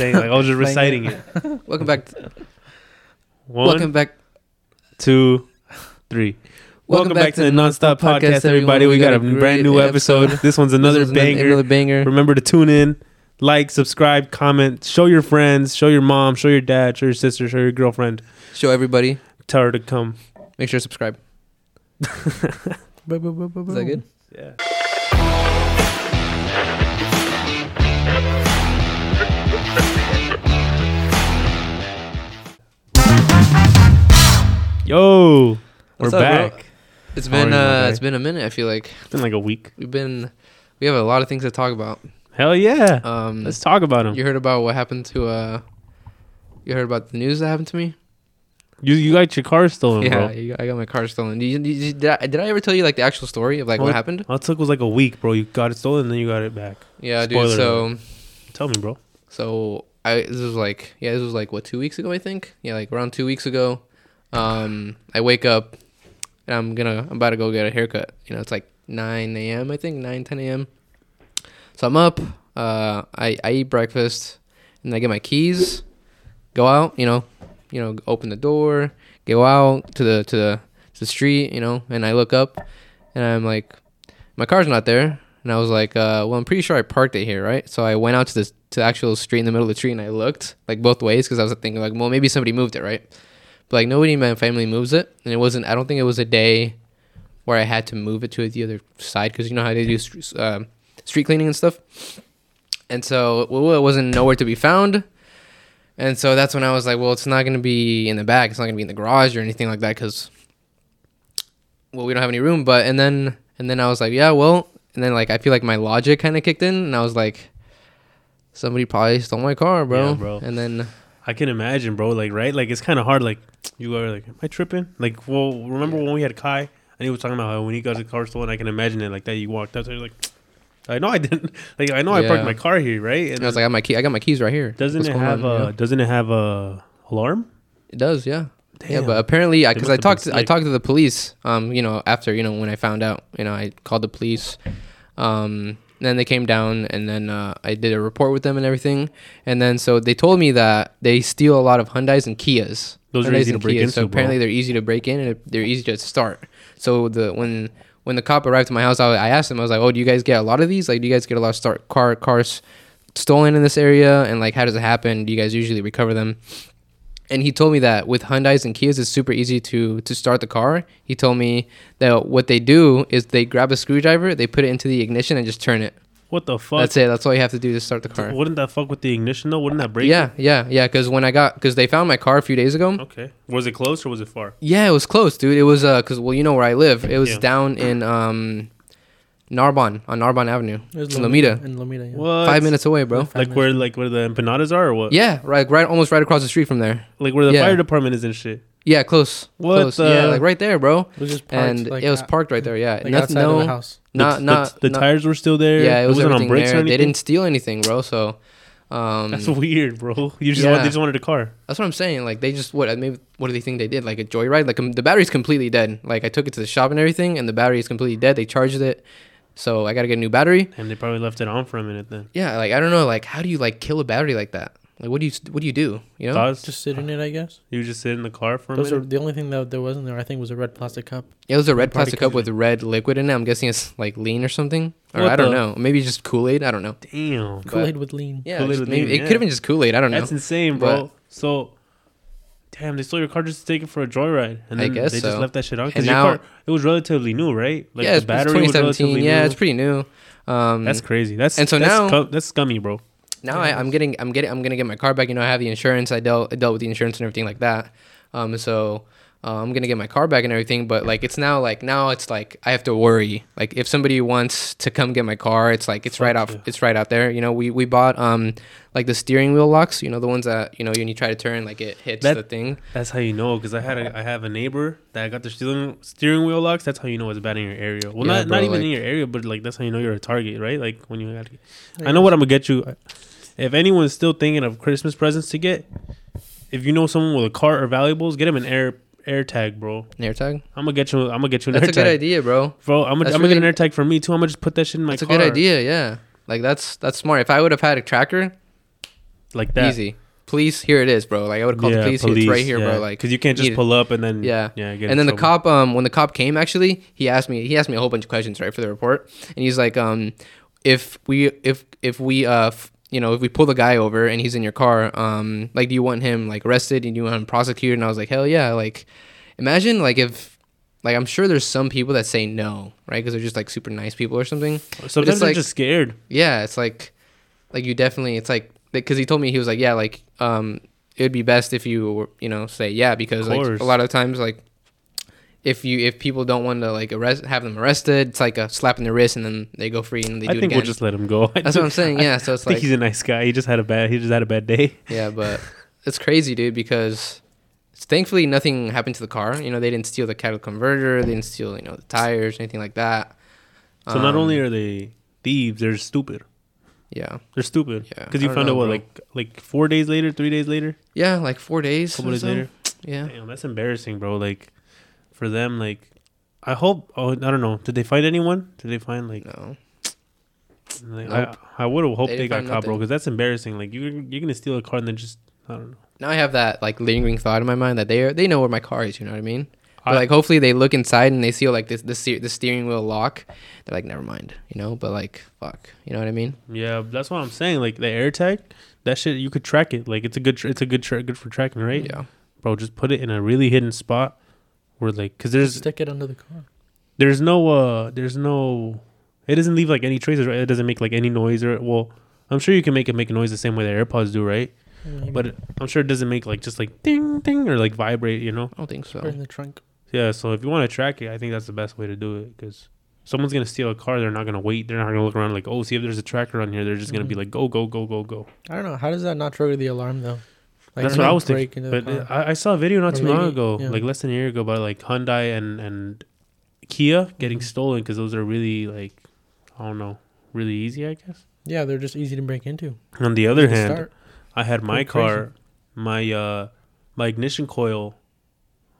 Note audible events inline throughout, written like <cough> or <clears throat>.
Dang, like I was just reciting it. <laughs> Welcome back. To, One, welcome back. two, three. Welcome, back, to the Nonstop Podcast, Podcast, everybody. We got a great brand new episode. This one's another This banger. Another banger. Remember to tune in, like, subscribe, comment, show your friends, show your mom, show your dad, show your sister, show your girlfriend. Show everybody. Tell her to come. Make sure to subscribe. <laughs> Is that good? Yeah. Yo, What's we're up, bro? back. It's been uh, it's been a minute. I feel like It's been like a week. we've been we have a lot of things to talk about. Hell yeah. Um, Let's talk about him. you heard about what happened to uh, you heard about the news that happened to me? You you got your car stolen, yeah, bro. you, I got my car stolen. Did, you, did, you- did, I, did I ever tell you like the actual story of like Well, what happened? All it took was like a week, bro. You got it stolen, and then you got it back. Yeah, spoiler dude. So Tell me, bro. So I this was like yeah this was like what two weeks ago I think yeah like around two weeks ago, um I wake up and I'm gonna I'm about to go get a haircut you know it's like nine a.m. I think nine ten a.m. So I'm up uh I I eat breakfast and I get my keys, go out you know you know open the door go out to the to the to the street you know and I look up and I'm like my car's not there and I was like, uh, well, I'm pretty sure I parked it here, right? So I went out to this to the actual street in the middle of the street and I looked like both ways because I was thinking like, well, maybe somebody moved it, right? But like nobody in my family moves it, and it wasn't. I don't think it was a day where I had to move it to the other side because you know how they do uh, street cleaning and stuff. And so well, it wasn't nowhere to be found. And so that's when I was like, well, it's not going to be in the back. It's not going to be in the garage or anything like that because, well, we don't have any room. But and then and then I was like, yeah, well, and then like I feel like my logic kind of kicked in, and I was like, somebody probably stole my car, bro. Yeah, bro. And then I can imagine, bro. Like, right? Like, it's kind of hard. Like, you are like, am I tripping? Like, well, remember when we had Kai and he was talking about how when he got his car stolen, I can imagine it like that. You walked up, so you're like, I know I didn't. <laughs> Like, I know I parked Yeah. my car here, right? and I was like, I got my key. I got my keys right here. doesn't What's it going have on, a? know? Doesn't it have a alarm? It does, yeah. Yeah, Damn. but apparently, They because must I have talked, to, I slick. talked to the police. Um, you know, after you know when I found out, you know, I called the police. Um, then they came down, and then uh, I did a report with them and everything. And then so they told me that they steal a lot of Hyundai's and Kias. Those are easy to break Kias. into, So apparently, bro. they're easy to break in and they're easy to start. So the when when the cop arrived to my house, I, I asked him, I was like, "Oh, do you guys get a lot of these? Like, do you guys get a lot of start car cars stolen in this area? And like, how does it happen? Do you guys usually recover them?" And he told me that with Hyundai's and Kias, it's super easy to to start the car. He told me that what they do is they grab a screwdriver, they put it into the ignition, and just turn it. What the fuck? That's it. That's all you have to do to start the car. Wouldn't that fuck with the ignition though? Wouldn't that break? Yeah, yeah, yeah. Because when I got, because they found my car a few days ago. Okay. Was it close or was it far? Yeah, it was close, dude. It was uh, cause well, you know where I live. It was Yeah. down in um, Narbonne on Narbonne Avenue, There's in Lomita. In Lomita, yeah. What? Five minutes away, bro. Five Like where like where the empanadas are or what? Yeah, right, right, almost right across the street from there. Like where the Yeah. fire department is and shit. Yeah, close. What close. the- Yeah, like right there, bro. It was just parked, And like, it was parked right there. Yeah, like Nothing- outside no, of the house. not the, not the, the not- tires were still there. Yeah, it was wasn't on brakes there. or anything. They didn't steal anything, bro. So, um, That's that's, weird, bro. You just Yeah. want, they just wanted a car. That's what I'm saying. Like they just what maybe what do they think they did? Like a joyride? Like um, the battery's completely dead. Like I took it to the shop and everything, and the battery is completely dead. They charged it, so I got to get a new battery. And they probably left it on for a minute then. Yeah, like I don't know. Like how do you like kill a battery like that? Like what do you what do you do? You know? Thoughts? Just sit in it, I guess. you just sit in the car for a Those are minute. the only thing that there wasn't there. I think was a red plastic cup. It was a red Party plastic cup with red liquid in it. I'm guessing it's like lean or something, or What I don't the- know. Maybe just Kool Aid. I don't know. Damn, Kool Aid with lean. Yeah, Kool-Aid just with maybe, lean, it yeah. could have been just Kool Aid. I don't know. that's insane, bro. But- so, damn, they stole your car just to take it for a joyride, and then they just left that shit on because your now- car it was relatively new, right? Like yeah, the battery was 2017. relatively Yeah, new. it's pretty new. Um, that's crazy. That's and so that's now- scum- that's scummy, bro. now I, I'm getting I'm getting I'm gonna get my car back. You know, I have the insurance. I dealt I dealt with the insurance and everything like that. Um, so uh, I'm gonna get my car back and everything. But like it's now like now it's like I have to worry. Like if somebody wants to come get my car, it's like it's Fuck right out yeah. it's right out there. You know, we we bought um like the steering wheel locks. You know, the ones that you know when you try to turn like it hits That- the thing. That's how you know because I had a, I have a neighbor that got the steering steering wheel locks. That's how you know it's bad in your area. Well, Yeah, not bro, not even in your area, but like that's how you know you're a target, right? Like when you got. I know what I'm gonna get you. If anyone's still thinking of Christmas presents to get, if you know someone with a car or valuables, get them an air air tag, bro. An AirTag. I'm gonna get you. I'm gonna get you an That's air a good idea, bro. bro. I'm gonna, That's I'm gonna get an really- air tag for me too. I'm gonna just put that shit in my That's car. a good idea. Yeah, like that's that's smart. If I would have had a tracker, like that. Easy. Police, here it is, bro. Like I would call the police, here. It's right here, bro. Like because you can't just pull up and then Yeah. yeah. Get and then the trouble. cop um when the cop came actually he asked me he asked me a whole bunch of questions right for the report and he's like um if we if if we uh f- you know if we pull the guy over and he's in your car um like do you want him like arrested? And you want him prosecuted? And i was like hell yeah like imagine like if like i'm sure there's some people that say no right? Because they're just like super nice people or something. Sometimes it's they're like- just scared. yeah it's like like you definitely it's like because he told me he was like yeah like um it would be best if you were you know say yeah because like a lot of times like if you if people don't want to like arrest have them arrested it's like a slap in the wrist and then they go free and they I do think it we'll just let him go. I that's what i'm saying yeah so it's <laughs> think like he's a nice guy. He just had a bad. He just had a bad day. <laughs> yeah but it's crazy dude because thankfully nothing happened to the car you know they didn't steal the catalytic converter they didn't steal you know the tires anything like that So not only Um, are they thieves, they're stupid. yeah They're stupid. Yeah, Because I you don't found know, out what bro. like like four days later, three days later, yeah like four days couple or days so. later. yeah Damn, that's embarrassing, bro. Like for them, like I hope. Oh, I don't know. Did they find anyone? Did they find like? no like Nope. I I would have hoped They they, got caught, bro. Because that's embarrassing. Like you you're gonna steal a car and then just I don't know. now I have that like lingering thought in my mind that they are, they know where my car is. You know what I mean? But I- like hopefully they look inside and they see like this the steer, the steering wheel lock. They're like, never mind, you know. But like, fuck, you know what I mean? Yeah, that's what I'm saying. Like the AirTag, that shit you could track it. Like it's a good tr- it's a good tra- good for tracking, right? Yeah, Bro, just put it in a really hidden spot where like cuz there's Stick it under the car. there's no uh there's no it doesn't leave like any traces, right? It doesn't make like any noise or well, I'm sure you can make it make a noise the same way the AirPods do, right? Maybe. But I'm sure it doesn't make like just like ding ding or like vibrate, you know? I don't think Put it in the trunk. Yeah, so if you want to track it, I think that's the best way to do it because someone's gonna steal a car, they're not gonna wait, they're not gonna look around like, oh, see if there's a tracker on here. They're just gonna be Mhm. like, go, go, go, go, go. I don't know. How does that not trigger the alarm though? Like, That's what I was thinking. break into the But. I, I saw a video not Or too long ago, yeah. like less than a year ago, about like Hyundai and and Kia getting Mhm. stolen because those are really like, I don't know, really easy, I guess. yeah, they're just easy to break into. On the other To hand, start. I had my Pretty crazy. car, my uh, my ignition coil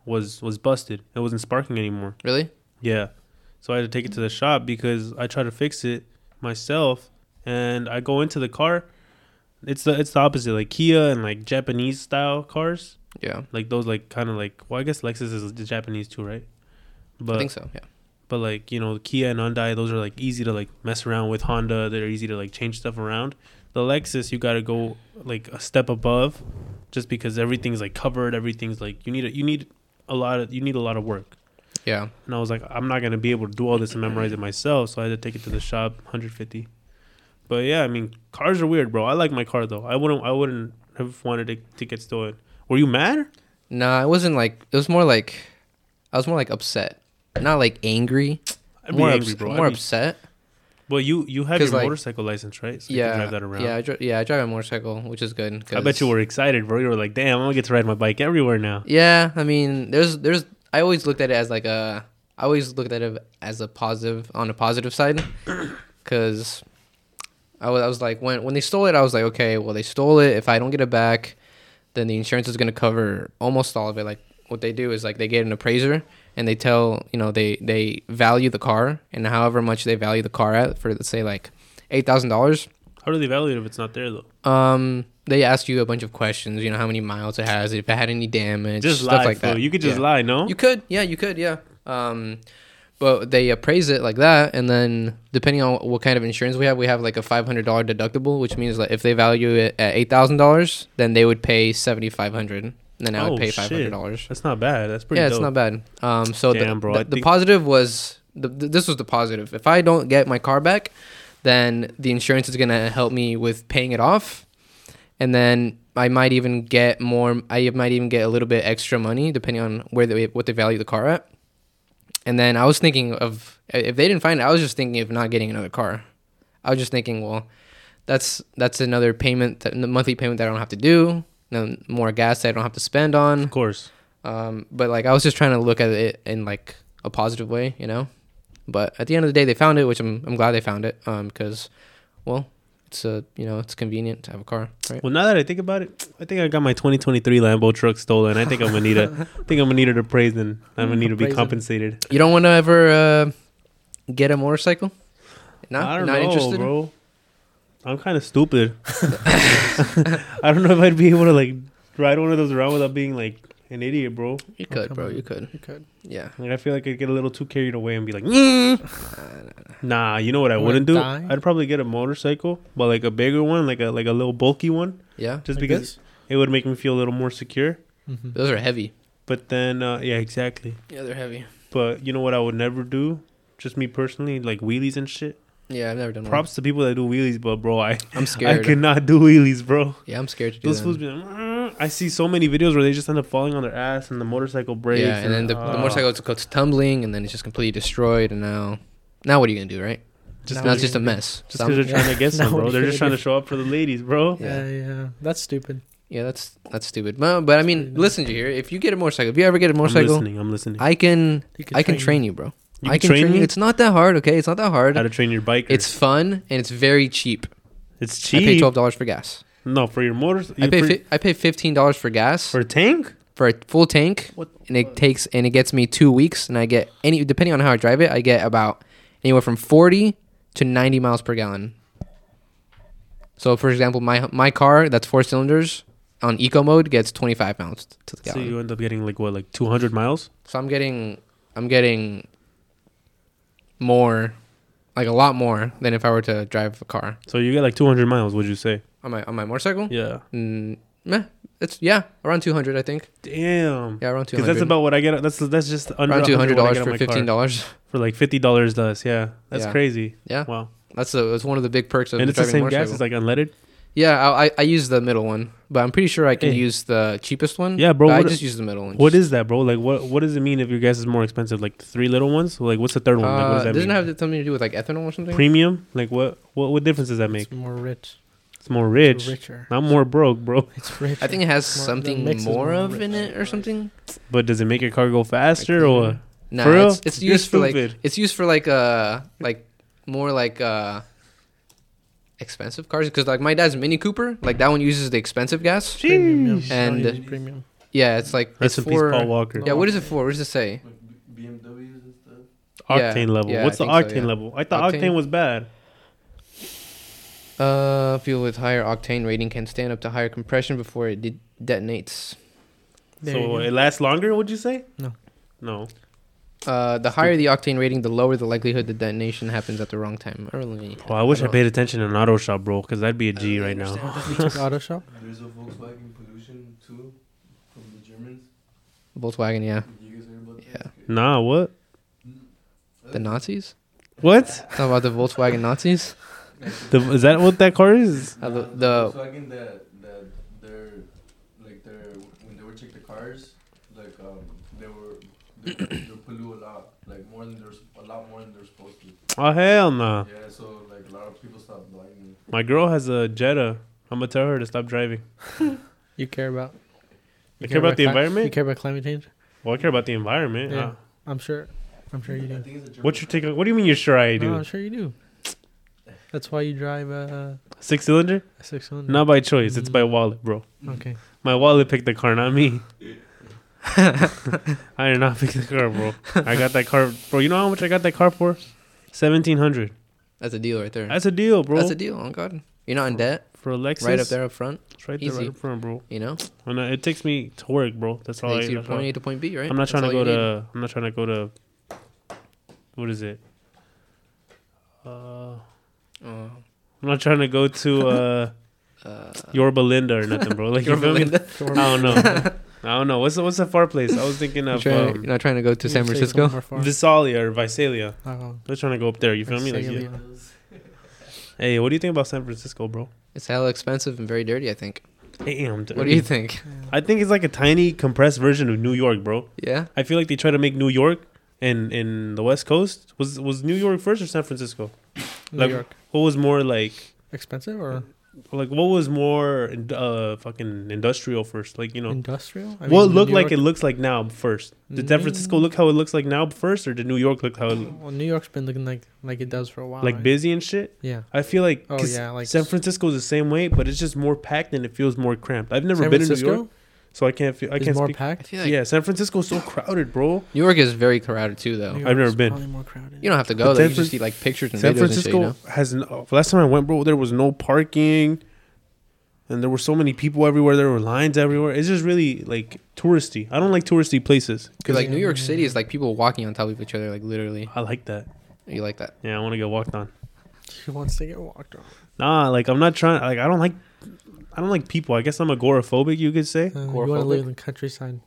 was was busted. It wasn't sparking anymore. Really? Yeah, so I had to take it to the shop because I tried to fix it myself, and I go into the car. It's the it's the opposite, like Kia and like Japanese style cars, Yeah, like those like kind of like well, I guess Lexus is the Japanese too, right? I But think so. Yeah, but like you know Kia and Hyundai, those are like easy to like mess around with. Honda, they're easy to like change stuff around. The Lexus, you got to go like a step above, just because everything's like covered. Everything's like you need a, you need a lot of you need a lot of work. yeah. And I was like, I'm not gonna be able to do all this and memorize it myself, so I had to take it to the shop, 150. But yeah, I mean, cars are weird, bro. I like my car though. I wouldn't I wouldn't have wanted it to get stolen. Were you mad? Nah, it wasn't like it was more like I was more like upset, not like angry. I'd more angry, ups- bro. more I'd be- upset. Well, you you have your like- motorcycle license, right? So you yeah, can drive that around. yeah, I dri- yeah. I drive a motorcycle, which is good. I bet you were excited, bro. You were like, "Damn, I'm gonna get to ride my bike everywhere now." Yeah, I mean, there's there's I always looked at it as like a I always looked at it as a positive on a positive side <clears throat> cuz I was, I was like when when they stole it I was like okay, well they stole it if I don't get it back then the insurance is going to cover almost all of it like what they do is like they get an appraiser and they tell, you know, they they value the car and however much they value the car at for let's say like $8,000 How do they value it if it's not there though? um, they ask you a bunch of questions. You know how many miles it has, if it had any damage, Just stuff lie, like that. You could just Yeah. lie, no? You could, yeah, you could, yeah. Um, but they appraise it like that, and then depending on what kind of insurance we have, we have like a five hundred dollar deductible, which means like if they value it at eight thousand dollars, then they would pay seventy five hundred, and then I would Oh, pay five hundred dollars. That's not bad. That's pretty. Yeah, dope. it's not bad. Um, so Damn, the, bro, the, the positive was the, the, this was the positive. If I don't get my car back, then the insurance is gonna help me with paying it off, and then I might even get more. I might even get a little bit extra money depending on where they what they value the car at. And then I was thinking of if they didn't find it, I was just thinking of not getting another car. I was just thinking, well, that's that's another payment, that, the monthly payment that I don't have to do. No more gas that I don't have to spend on. Of course. Um, but like I was just trying to look at it in like a positive way, you know. But at the end of the day, they found it, which I'm I'm glad they found it. Um, because, well, it's a you know it's convenient to have a car, right? Well, now that I think about it, I think I got my 2023 Lambo truck stolen. I think I'm gonna need a. I <laughs> think I'm gonna need it appraised and I'm gonna need to be compensated. You don't want to ever uh, get a motorcycle? No, I don't not know, interested. bro. I'm kind of stupid. <laughs> <laughs> I don't know if I'd be able to like ride one of those around without being like an idiot, bro. You Oh, could, come bro. on. You could. You could. Yeah. Like I feel like I'd get a little too carried away and be like, "Mm." nah. Nah, you know what I You wouldn't do? die? I'd probably get a motorcycle, but like a bigger one, like a like a little bulky one, Yeah. just Like because this? it would make me feel a little more secure. Mhm. Those are heavy. But then, uh, yeah, exactly. Yeah, they're heavy. But you know what I would never do? Just me personally, like wheelies and shit. Yeah, I've never done one. Props to people that do wheelies, but bro, I <laughs> I'm scared. I cannot do wheelies, bro. yeah, I'm scared to do Those fools be like, "Mm." I see so many videos where they just end up falling on their ass and the motorcycle breaks. yeah, and then the, the uh, motorcycle goes tumbling, and then it's just completely destroyed. And now, now what are you gonna do, right? Just now Now it's just a are you gonna mess. Just because I'm- they're trying to get <laughs> Now some, bro. They're just gonna trying to show up for the ladies, bro. Yeah. Yeah, yeah. That's stupid. yeah, that's that's stupid. But, but I mean, pretty listen to here. If you get a motorcycle, if you ever get a I'm listening. I'm listening. I can He I can train you, bro. You I can can train, train you. It's not that hard, okay? It's not that hard. How to train your biker? It's fun and it's very cheap. it's cheap. I pay twelve dollars for gas. No, for your motors. I pay fi- I pay fifteen dollars for gas for a tank. for a full tank, What? and it takes and it gets me two weeks, and I get any depending on how I drive it, I get about anywhere from forty to ninety miles per gallon. So, for example, my my car that's four cylinders on eco mode gets twenty five miles to the So gallon. you end up getting like what, like 200 miles? So I'm getting I'm getting more, like a lot more than if I were to drive a car So you get like 200 miles. Would you say? on my on my motorcycle. Yeah. Mm, meh, it's yeah around two hundred I think. Damn. Yeah, around two hundred. Because that's about what I get. That's that's just under around two hundred dollars 100 what I for get on my fifteen dollars. For like fifty dollars, does yeah. That's Yeah. crazy. Yeah, Wow. that's a, that's one of the big perks of and it's the same gas. It's like unleaded. yeah, I, I I use the middle one, but I'm pretty sure I can Hey. use the cheapest one. Yeah, bro, but I what- just use the middle one. What Just- is that, bro? Like, what what does it mean if your gas is more expensive? Like three little ones? Like, what's the third one? Like, what Uh, does that doesn't mean? it have something to do with like ethanol or something? Premium? Like, what what what difference does that make? It's more rich. It's more It's rich, richer. not more broke, bro. <laughs> It's richer. I think it has More- something more more of rich. in it or something. But does it make your car go faster or what? Nah, For real? it's, it's You're used for like it's used for like uh like more like uh expensive cars because like my dad's Mini Cooper like that one uses the expensive gas. Premium, yeah. And- No, premium. Yeah, it's like Rest it's in peace, for Paul Walker. yeah. What is it for? What does it say? BMWs and stuff. Yeah, Octane level. yeah, I What's the think so, octane yeah. level? I thought octane. Octane? was bad. Uh, fuel with higher octane rating can stand up to higher compression before it de- detonates. There so it lasts longer. Would you say? No. No. Uh, the higher the octane rating, the lower the likelihood the detonation happens at the wrong time. I don't really. Well, I wish I, don't- paid attention in an auto shop, bro, because that'd be a G right now. <laughs> Auto shop. There's a Volkswagen pollution too from the Germans. Volkswagen, yeah. You guys heard about that? Yeah. Nah, what? The Nazis? What? Talk about the Volkswagen Nazis? The, is that what that car is? Uh, the, the Volkswagen that that they're like they're when they were check the cars like um they were they, they pollute a lot like more than there's a lot more than they're supposed to. Oh hell no! Yeah, so like a lot of people stop buying. My girl has a Jetta. I'm gonna tell her to stop driving. <laughs> You care about. I care about the cli- environment? You care about climate change. Well, I care about the environment. Yeah. Uh, I'm sure. I'm sure you do. think it's a German. what's your take? on- What do you mean you're sure I do? No, I'm sure you do. That's why you drive a, Six cylinder? a six cylinder. Not by choice. It's by wallet, bro. Okay. My wallet picked the car, not me. <laughs> <laughs> I did not pick the car, bro. I got that car, bro. You know how much I got that car for? Seventeen hundred. that's a deal right there. That's a deal, bro. That's a deal. Oh God, you're not in debt. for a Lexus, Right up there up front. It's right there, right up front, bro. You know, And uh, it takes me to work, bro. That's all. I, takes you to point A to point B, right? I'm not That's trying to go to. I'm not trying to go to. What is it? Uh, Oh, I'm not trying to go to uh, <laughs> uh, Yorba Linda or nothing, bro. Like you Yorba? Linda. I don't know. I don't know. What's the, what's the far place? I was thinking You're, of trying, um, you're not trying to go to San Francisco. Visalia or Visalia. Oh, They're trying to go up there. You feel me? Like, yeah. hey, what do you think about San Francisco, bro? It's hella expensive and very dirty. I think. Damn. What do you think? I think it's like a tiny compressed version of New York, bro. Yeah. I feel like they try to make New York and in the West Coast was was New York first or San Francisco? New Like, York. What was more like Expensive or like what was more uh fucking industrial first? Like you know, industrial? I what looked like it looks like now first? Did San Francisco Mm. look how it looks like now first, or did New York look how it, Well, New York's been looking like like it does for a while. like right? busy and shit? Yeah. I feel like Oh yeah, like San Francisco's the same way, but it's just more packed and it feels more cramped. I've never San been Francisco? to New York. So I can't feel. I It's can't more speak. I packed. feel like yeah, San Francisco's so crowded, bro. New York is very crowded too, though. New I've never York's been. Probably more crowded. You don't have to go. But Though. San You just Fran- see like pictures and San videos Francisco and shit. You know? has no, uh, last time I went, bro. There was no parking, and there were so many people everywhere. There were lines everywhere. It's just really like touristy. I don't like touristy places. Because like New York Yeah. City is like people walking on top of each other, like literally. I like that. You like that? Yeah, I want to get walked on. He wants to get walked on. Nah, like I'm not trying. Like I don't like. I don't like people. I guess I'm agoraphobic. You could say. Uh, you want to live in the countryside.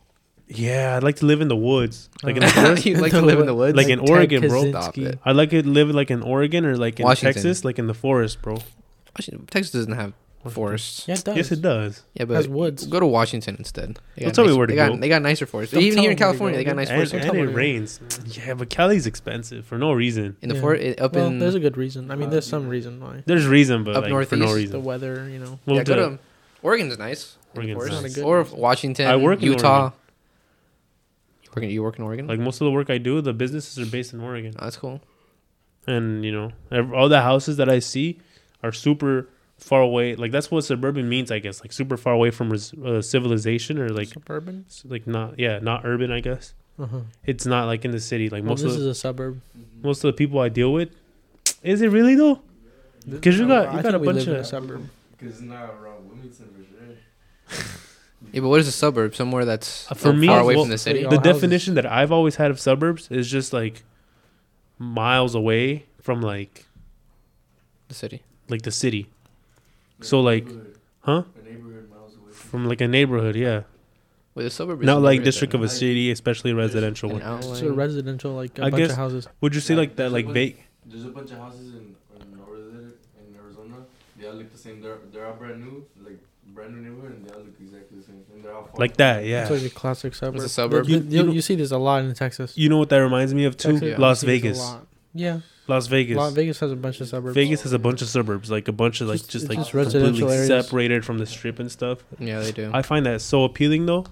Yeah, I'd like <laughs> <laughs> to live in the woods, like in Uh, the forest. you like to live in the woods? Like in Ted Oregon, bro. Stop it. I'd like to live like in Oregon or like in Washington. Texas, like in the forest, bro. Washington, Texas doesn't have forests. Yeah, it does. Yes, it does. Yeah, It has woods. go to Washington instead. They Don't got tell me nicer- where to they got, go. They got nicer forests. Don't Even tell here in me where to California, go. they got nice And, forests. Don't and it rains. Yeah, but Cali's expensive for no reason. In the Yeah. fort, it, up well, in there's a good reason. I mean, there's some Uh, reason why. There's reason, but Up like for no northeast, The reason. weather, you know. Move yeah, go to- to Oregon's nice. in the Oregon's forest. nice. Not a good Or reason. Washington, I work in Utah. Oregon. You work in, you work in Oregon? like most of the work I do, the businesses are based in Oregon, oh, that's cool. and you know, ev- all the houses that I see are super far away. Like that's what suburban means, I guess. Like super far away from res- uh, civilization, or like suburban. like not yeah, not urban. I guess Uh-huh. it's not like in the city. Like Well, most this of is the, a suburb. most of the people I deal with. Is it really though? Because you got you got a bunch live in a of suburb. Because it's not around Wilmington for sure. <laughs> Yeah, but what is a suburb? Somewhere that's Uh, for me, far away well, from the city. all the houses. definition that I've always had of suburbs is just like miles away from like The city. like the city. So, like- Huh? A neighborhood miles away from. From like a neighborhood, yeah. Wait, a suburb is Not like neighborhood, district though. of a city, especially a residential An one. outlying- So residential, like a I bunch guess- of houses. Would you say Yeah, like that, like bunch- vague? There's a bunch of houses in, in Arizona, in Arizona. They all look the same. They're they're all brand new, like brand new neighborhood, and they all look exactly the same. And they're all far Like apart. that, yeah. It's like a classic suburb. It's a suburb. You, You- you, you know- you see this a lot in Texas. You know what that reminds me of too? Texas, Yeah. you Las see this a Vegas. lot. Yeah, Las Vegas. Las Vegas has a bunch of suburbs. Vegas has a bunch of suburbs, like a bunch of like Just- just like just completely areas. separated from the strip and stuff. Yeah, they do. I find that so appealing though.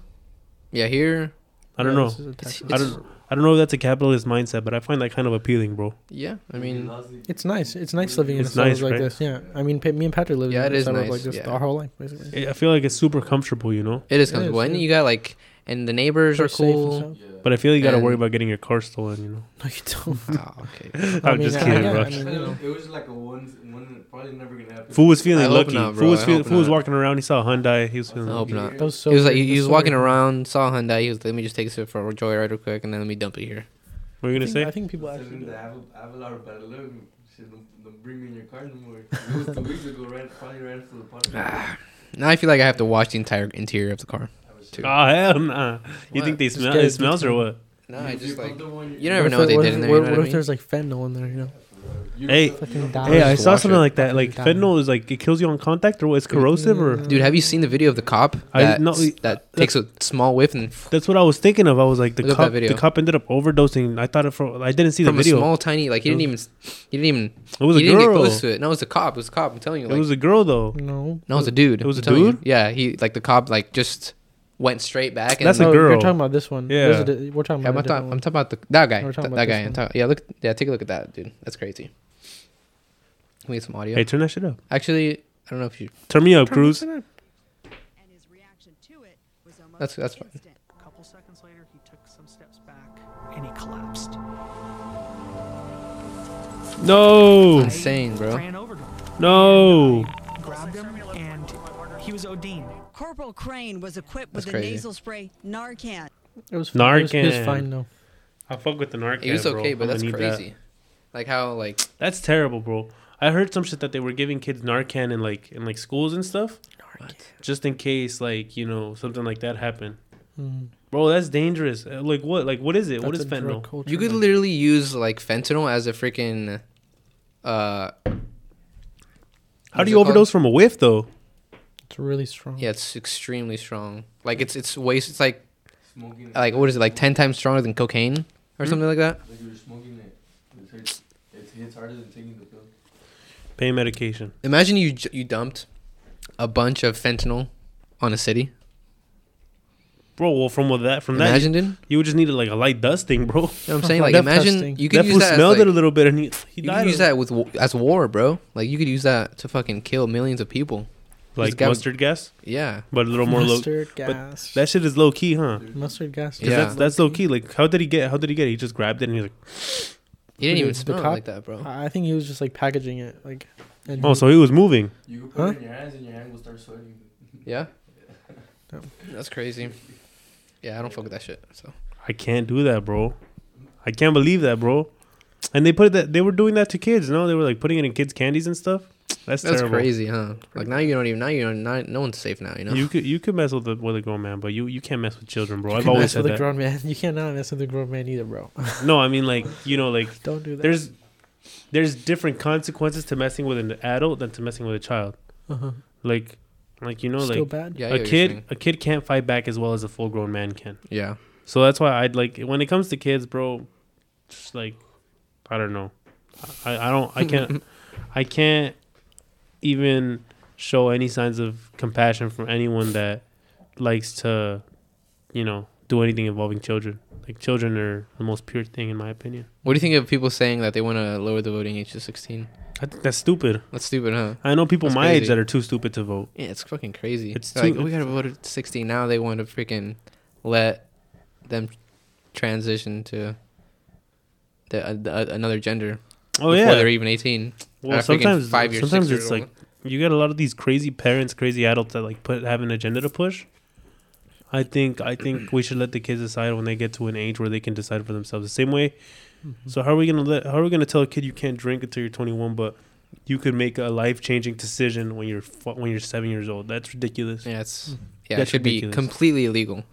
yeah, here. I don't Yeah, know. this is a Texas I don't. I don't know if that's a capitalist mindset, but I find that kind of appealing, bro. Yeah, I mean, It's nice. It's nice living in It's a suburb nice, like right? this. Yeah, I mean, me and Patrick live Yeah, in it a is suburb nice, like this yeah. our whole life, basically. I I feel like it's super comfortable, you know. it is comfortable. is, and yeah. you got like, and the neighbors They're are safe and cool. Stuff. Yeah. But I feel you got to worry about getting your car stolen, you know. No, you don't. Oh, <laughs> okay. <laughs> I'm mean, just uh, kidding, yeah, bro. I mean, you know. it was like a one, one probably never gonna happen. Fool was feeling I lucky. not, fool was I feeling. Fool was walking around. He saw a Hyundai. He was feeling. I hope lucky. not. That was so. he was like, he, he was walking around, saw a Hyundai. He was, let me just take this for a joyride real quick, and then let me dump it here. What were you gonna think, say? I think people actually. do I have, a, I have a lot of bad luck. Shit, don't, don't bring me in your car no more. It was two weeks ago, right? Probably ran into the podcast. Ah. Now I feel like I have to wash the entire interior of the car. I was Too. Oh hell nah. You What? think they smell? get It it smells or detailed. what? No, I just like you you never know what they if- did in there. What, You know what what I if there's like fentanyl in there? You know, Hey, fucking die. Hey, I just saw wash something it. like that. Like Fucking fentanyl is like it kills you on contact, or what? It's corrosive, or. Dude, have you seen the video of the cop I- that no, that takes a small whiff and that's what I was thinking of. I was like, the Look up that cop, video. the cop ended up overdosing. I thought it from. I didn't see the from a video. small tiny like he didn't even he didn't even it was he a didn't get girl. close to it. No, it was a cop. It was a cop. I'm telling you. It Like, was a girl though. no. no, it was a dude. It was I'm a telling you. dude? Yeah, he like the cop like just went straight back. And That's a oh, No, girl. You're talking about this one. Yeah. There's a we're talking Yeah, I'm, about. a talking, different I'm talking about the that guy. We're talking That, about that guy. I'm talking, yeah, look. Yeah, take a look at that, dude. That's crazy. Can we get some audio? Hey, turn that shit up. Actually, I don't know if you. Turn me up, one. Cruz. Up. and his reaction to it was almost That's- that's fine. A couple seconds later, he took some steps back and he collapsed. No, Insane, bro. Ran over to him, no. grabbed him, and he was ODing. Corporal Crane was equipped with That's the crazy. nasal spray Narcan. It was fine. It was, it was fine though. I fuck with the Narcan. It was bro. okay, but I'ma that's need that. crazy. Like how like That's terrible, bro. I heard some shit that they were giving kids Narcan in like in like schools and stuff, what? just in case like you know something like that happened. Mm. Bro, that's dangerous. Uh, Like what? Like what is it? what That's is a drug fentanyl? culture, You could man. literally use like fentanyl as a freaking uh How do you it called? overdose from a whiff though? It's really strong. yeah, it's extremely strong. Like it's it's waste it's like Smoking. like what is it like 10 times stronger than cocaine or Hmm? something like that? Like you're smoking it. It hits, it hits harder than taking the pill. Pain medication. Imagine you you dumped a bunch of fentanyl on a city. Bro, well from what that from that Imagine, dude. You you would just need like a light dusting, bro. You know what I'm saying? <laughs> Like imagine testing. you could that use fool that as, smelled like, it a little bit and he he you died. could use that with as war, bro. Like you could use that to fucking kill millions of people. Like got- mustard gas, Yeah. but a little more low. Mustard gas. That shit is low key, huh? Mm-hmm. Mustard gas. Yeah. that's that's low key. Like, how did he get? How did he get? it? He just grabbed it and he's like, He didn't even the smell cop? like that, bro. I I think he was just like packaging it, like. And oh, he- so he was moving. You can put Huh? it in your hands and your hand will start sweating. <laughs> Yeah. Damn. That's crazy. Yeah, I don't fuck with that shit. So I can't do that, bro. I can't believe that, bro. And they put that they were doing that to kids. No, they were like putting it in kids' candies and stuff. That's, that's terrible. crazy, huh? Like now you don't even now you don't not, no one's safe now. You know. You could you could mess with a with a grown man, but you you can't mess with children, bro. you I've always said that. You can always mess said with a that. grown man. <laughs> You cannot mess with a grown man either, bro. <laughs> No, I mean like you know like <laughs> Don't do that. there's there's different consequences to messing with an adult than to messing with a child. uh-huh. Like like you know still like bad. yeah, I a get what you're kid a kid can't fight back as well as a full grown man can. Yeah. So that's why I'd like when it comes to kids, bro. Just like I don't know, I I don't I can't I can't even show any signs of compassion from anyone that likes to, you know, do anything involving children. Like children are the most pure thing in my opinion. What do you think of people saying that they want to lower the voting age to 16? I think that's stupid. That's stupid, huh? I know people That's my age that are too stupid to vote. Yeah, it's fucking crazy. It's They're like, too- "Oh, we gotta vote at 16 now. They want to freaking let them transition to the, uh, the, uh, another gender Oh before yeah. they're even 18. Well, Uh, sometimes five years, sometimes it's like you get a lot of these crazy parents, crazy adults that like put have an agenda to push. I think I think we should let the kids decide when they get to an age where they can decide for themselves. The same way. Mm-hmm. So how are we gonna let? How are we gonna tell a kid you can't drink until you're 21, but you could make a life changing decision when you're when you're seven years old? That's ridiculous. Yeah, it's Mhm. yeah, That's it should ridiculous. be completely illegal.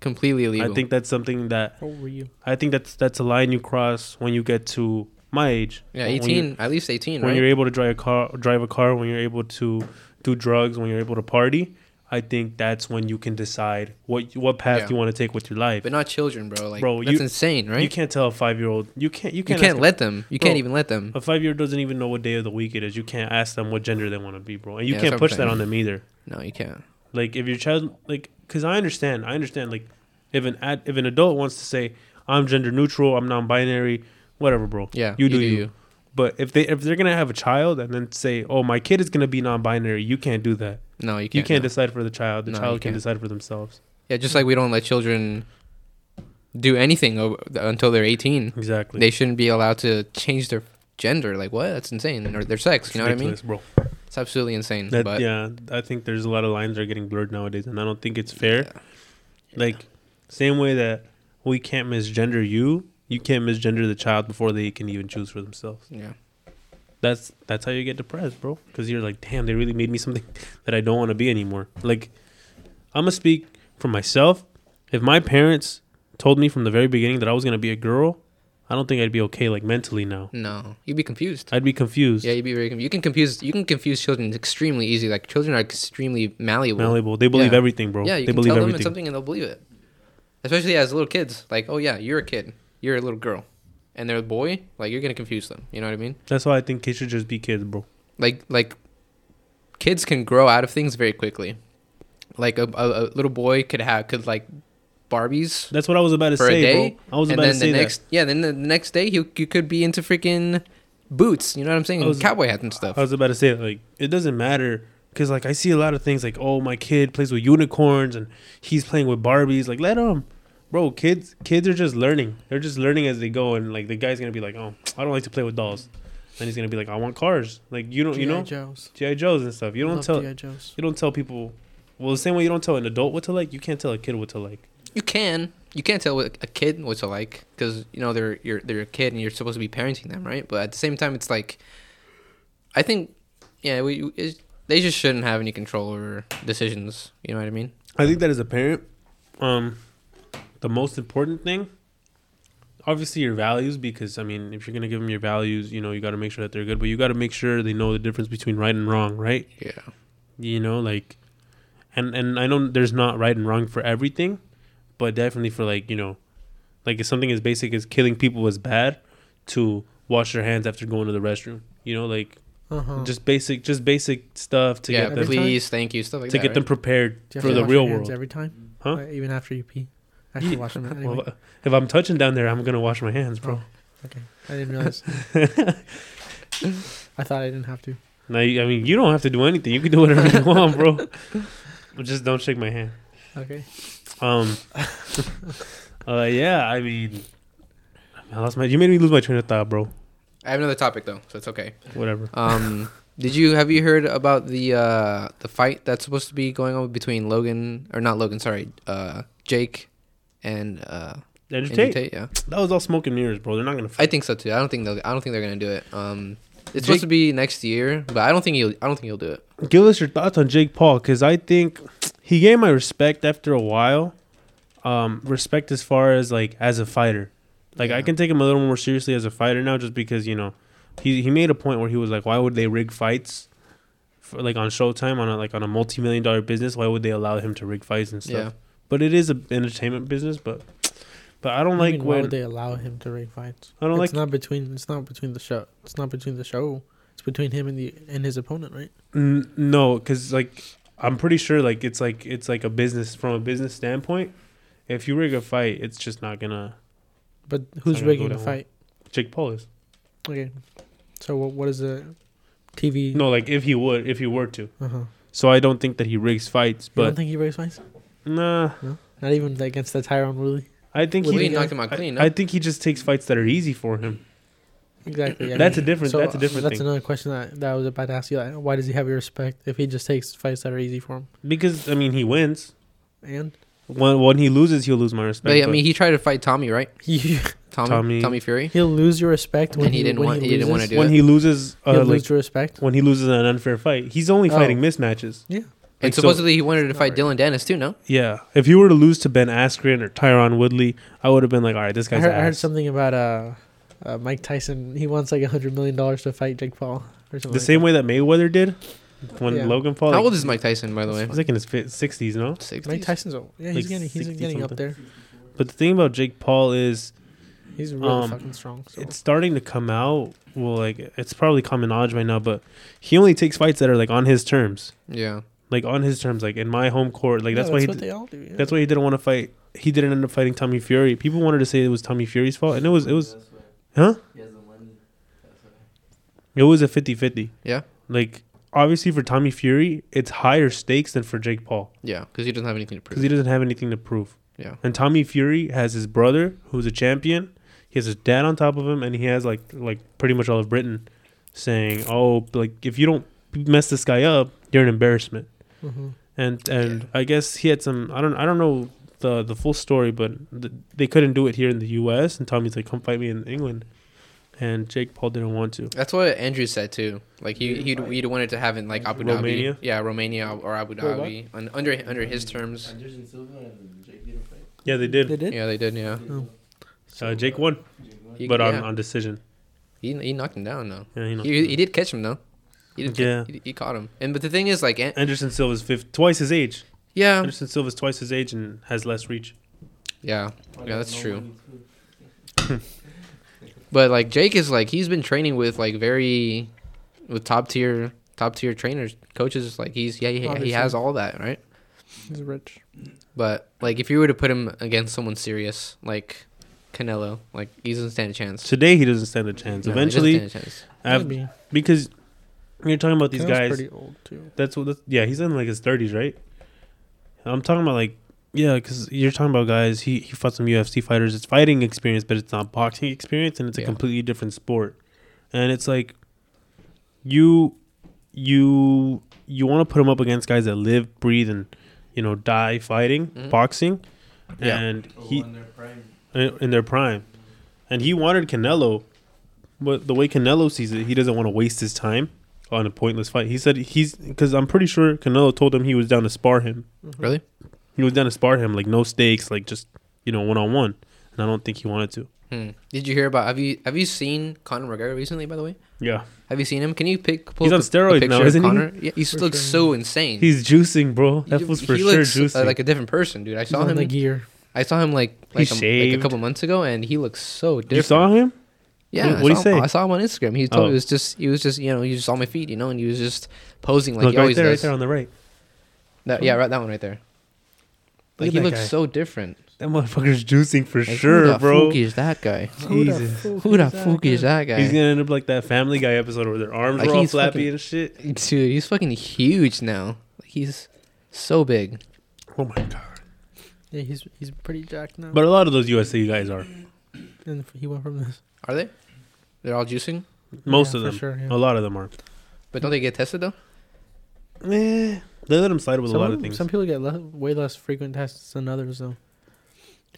Completely illegal. I think that's something that How were you? I think that's that's a line you cross when you get to my age. yeah, 18, at least 18, when right? you're able to drive a car drive a car when you're able to do drugs when you're able to party i think that's when you can decide what what path Yeah. you want to take with your life But not children, bro. Like, Bro, that's you- insane, right? you can't tell a five-year-old you can't you can't, You can't, let them. You Bro, can't even let them. a, a five-year-old doesn't even know what day of the week it is you can't ask them what gender they want to be bro and you Yeah, can't push that on them either No, you can't. like if your child like because i understand i understand like if an ad, if an adult wants to say i'm gender neutral i'm non-binary whatever bro Yeah, you do you. but if they if they're gonna have a child and then say oh my kid is gonna be non-binary you can't do that No, you can't. you can't no. decide for the child. The No, you child can decide for themselves. Yeah, just like we don't let children do anything over, until they're 18. Exactly. They shouldn't be allowed to change their gender. Like what? That's insane. Or their sex. You know what I mean? bro. It's absolutely insane. That, but yeah, I think there's a lot of lines that are getting blurred nowadays, and I don't think it's fair. yeah. Like, same way that we can't misgender you, you can't misgender the child before they can even choose for themselves. Yeah. That's that's how you get depressed, bro. Because you're like, damn, they really made me something <laughs> that I don't want to be anymore. Like, I'm gonna speak for myself. If my parents told me from the very beginning that I was gonna be a girl, I don't think I'd be okay, like mentally now. No, you'd be confused. I'd be confused. Yeah, you'd be very confused. You can confuse. You can confuse children extremely easy. Like children are extremely malleable. malleable. They believe Yeah. everything, bro. Yeah, you they can believe tell them everything. something and they'll believe it. Especially as little kids. Like, oh yeah, you're a kid. You're a little girl, and they're a boy. Like you're gonna confuse them. You know what I mean? That's why I think kids should just be kids, bro. like like kids can grow out of things very quickly. Like a, a, a little boy could have could like Barbies That's what I was about to for say, a day, bro. I was and about then to say the next yeah, then the next day you you could be into freaking boots. You know what I'm saying? Was- Cowboy hats and stuff. I was about to say like it doesn't matter because like I see a lot of things like oh my kid plays with unicorns and he's playing with Barbies. Like let him, bro. Kids kids are just learning. They're just learning as they go. And like the guy's gonna be like oh I don't like to play with dolls. Then he's gonna be like I want cars. Like you don't you know Joe's. GI Joes and stuff. You don't tell G.I. Joes. you don't tell people. Well, the same way you don't tell an adult what to like, you can't tell a kid what to like. You can. You can't tell a kid what to like because you know they're you're they're a kid and you're supposed to be parenting them, right? But at the same time, it's like, I think, yeah, we it, they just shouldn't have any control over decisions. You know what I mean? I think that as a parent, um, the most important thing, obviously your values, because I mean, if you're gonna give them your values, you know, you got to make sure that they're good, but you got to make sure they know the difference between right and wrong, right? Yeah. You know, like, and and I know there's not right and wrong for everything, but definitely for like you know, like if something as basic as killing people is bad, to wash their hands after going to the restroom, you know, like Uh-huh. just basic, just basic stuff to yeah. get them every time? Please, thank you, stuff like to that. get them prepared Do you have for the real world. every time, Huh? Like, even after you pee. I have to Yeah. wash them anyway. Well, if I'm touching down there, I'm gonna wash my hands, bro. Okay, I didn't realize. <laughs> I thought I didn't have to. Now, you- I mean, you don't have to do anything. You can do whatever you want, bro. But <laughs> Just don't shake my hand. Okay. Um. <laughs> uh. Yeah. I mean, I lost my. You made me lose my train of thought, bro. I have another topic though, so it's okay. Whatever. Um, did you have you heard about the uh the fight that's supposed to be going on between Logan or not Logan? Sorry, uh, Jake and uh Andrew Tate. Tate. Yeah, That was all smoke and mirrors, bro. They're not gonna. I think so too. I don't think they'll. I don't think they're gonna do it. Um, it's Jake- supposed to be next year, but I don't think he'll. I don't think he'll do it. Give us your thoughts on Jake Paul, because I think he gained my respect after a while. Um, respect as far as like as a fighter. Like I can take him a little more seriously as a fighter now, just because you know, he he made a point where he was like, why would they rig fights, for like on Showtime on a like on a multi million dollar business? Why would they allow him to rig fights and stuff? Yeah. But it is a entertainment business, but but I don't you like when would they allow him to rig fights? I don't like it's like not between. It's not between the show. It's not between the show. It's between him and the and his opponent, right? N- no, because like I'm pretty sure like it's like it's like a business from a business standpoint. If you rig a fight, it's just not gonna. But who's gonna rigging go the fight? Jake Paul is Okay. So what? What is the TV? no like if he would if he were to. Uh-huh. So I don't think that he rigs fights, You don't but think he rigs fights? Nah, Not even against the Tyron Woodley. I think Woodley he. knocked him out clean. no? I think he just takes fights that are easy for him. Exactly. I That's mean, a different- So, that's a different That's thing. another question that, that I was about to ask you. Like, why does he have your respect if he just takes fights that are easy for him? Because I mean he wins. And When when he loses, he'll lose my respect. But, I mean, he tried to fight Tommy, right? <laughs> you, Tommy, Tommy- Tommy, Fury. he'll lose your respect when And he didn't when want- he didn't wanna loses. do when it. he loses, uh, He'll like lose your respect. when he loses an unfair fight, he's only Oh. fighting mismatches. Yeah. And Like, so- supposedly he wanted to fight right. Dillon Danis too. No, Yeah, if you were to lose to Ben Askren or Tyron Woodley, I would have been like, all right, this I guy's heard, I heard something about uh, uh, Mike Tyson. He wants like a hundred million dollars to fight Jake Paul or something. the same way that Mayweather did when Yeah. Logan Paul. how like, old is Mike Tyson, by the way? He's like in his fi- 60s, no? Sixties. Mike Tyson's old. Yeah, he's Like getting he's 60 getting up there. But the thing about Jake Paul is He's really Um, fucking strong. So. it's starting to come out. Well, like it's probably common knowledge by now, but he only takes fights that are like on his terms, Yeah. Like on his terms, like in my home court. Like Yeah, that's why he. what d- they all do. Yeah. That's why he didn't want to fight. He didn't end up fighting Tommy Fury. People wanted to say it was Tommy Fury's fault, and it was. It was. Huh? He has the money. That's why. It was a 50-50. Yeah. Like obviously for Tommy Fury, it's higher stakes than for Jake Paul Yeah, because he doesn't have anything to prove. because he doesn't have anything to prove. Yeah. And Tommy Fury has his brother who's a champion. He has his dad on top of him, and he has like like pretty much all of Britain saying, "Oh, like if you don't mess this guy up, you're an embarrassment." Mhm. And and I guess he had some. I don't I don't know the the full story, but th- they couldn't do it here in the U.S. And Tommy's like, "Come fight me in England," and Jake Paul didn't want to. That's what Andrew said too. Like he he'd, he'd wanted to have it in like Abu Romania? Dhabi. Yeah, Romania or Abu Wait, what? Dhabi un, under under his terms. Anderson Silva and Jake did a fight. Yeah, they did. They did. Yeah, they did. Yeah, Oh. Uh, Jake won, Jake won. He- but on, yeah. on decision. he he knocked him down though. Yeah, you know. He, he did catch him though. He did. Yeah. Yeah. He, he caught him. And but the thing is, like, An- Anderson Silva's fifth, twice his age. yeah, Anderson Silva's twice his age and has less reach. yeah. Yeah, that's true. <laughs> But like Jake is like he's been training with like very with top tier top tier trainers coaches. Like he's yeah he, he has all that right. He's rich. But like if you were to put him against someone serious like Canelo, like he doesn't stand a chance. Today he doesn't stand a chance. No, he doesn't Eventually, stand a chance. av- Maybe. because you're talking about these guys. pretty old too. That's what. That's, yeah, he's in like his thirties, right? I'm talking about like yeah, because you're talking about guys. He he fought some UFC fighters. It's fighting experience, but it's not boxing experience, and it's a completely different sport. And it's like you you you want to put him up against guys that live, breathe, and you know die fighting Mhm. boxing, Yeah. and Oh, he in their prime. in in their prime. And he wanted Canelo, but the way Canelo sees it, he doesn't want to waste his time on a pointless fight. He said he's because I'm pretty sure Canelo told him he was down to spar him. Really? He was down to spar him, like no stakes, like just you know one on one. And I don't think he wanted to. Hmm. Did you hear about? Have you have you seen Conor McGregor recently? By the way, Yeah, have you seen him? Can you pick? Pull He's on a- a steroids picture now, of isn't he? Yeah, he For looks sure. so insane. he's juicing, bro. That He- was for he sure looks, uh, juicing. like a different person, dude. I He's saw on him. the gear. I saw him like like a, like a couple months ago, and he looks so different. you saw him? Yeah, What- I what'd saw him- say? I saw him on Instagram. He told Oh. he was just he was just you know he was just on my feed, you know, and he was just posing like Look he right always there, right there on the right. That- yeah, right, that one right there. Like he looks guy. so different. That motherfucker's juicing for Like, who sure, the bro. fuck is that guy? Who the Jesus. fuck Who the is that fuck is guy? that guy? He's gonna end up like that Family Guy episode where their arms Like, are all he's flappy fucking- and shit. Dude, he's fucking huge now. Like he's so big. Oh my god! Yeah, he's he's pretty jacked now. But a lot of those UFC guys are. and he went from this. Are they? They're all juicing, Most Yeah, of for them. sure, yeah. A lot of them are. but don't they get tested though? Eh, they let him slide with Some, a lot of of- things. some people get le- way less frequent tests than others, though.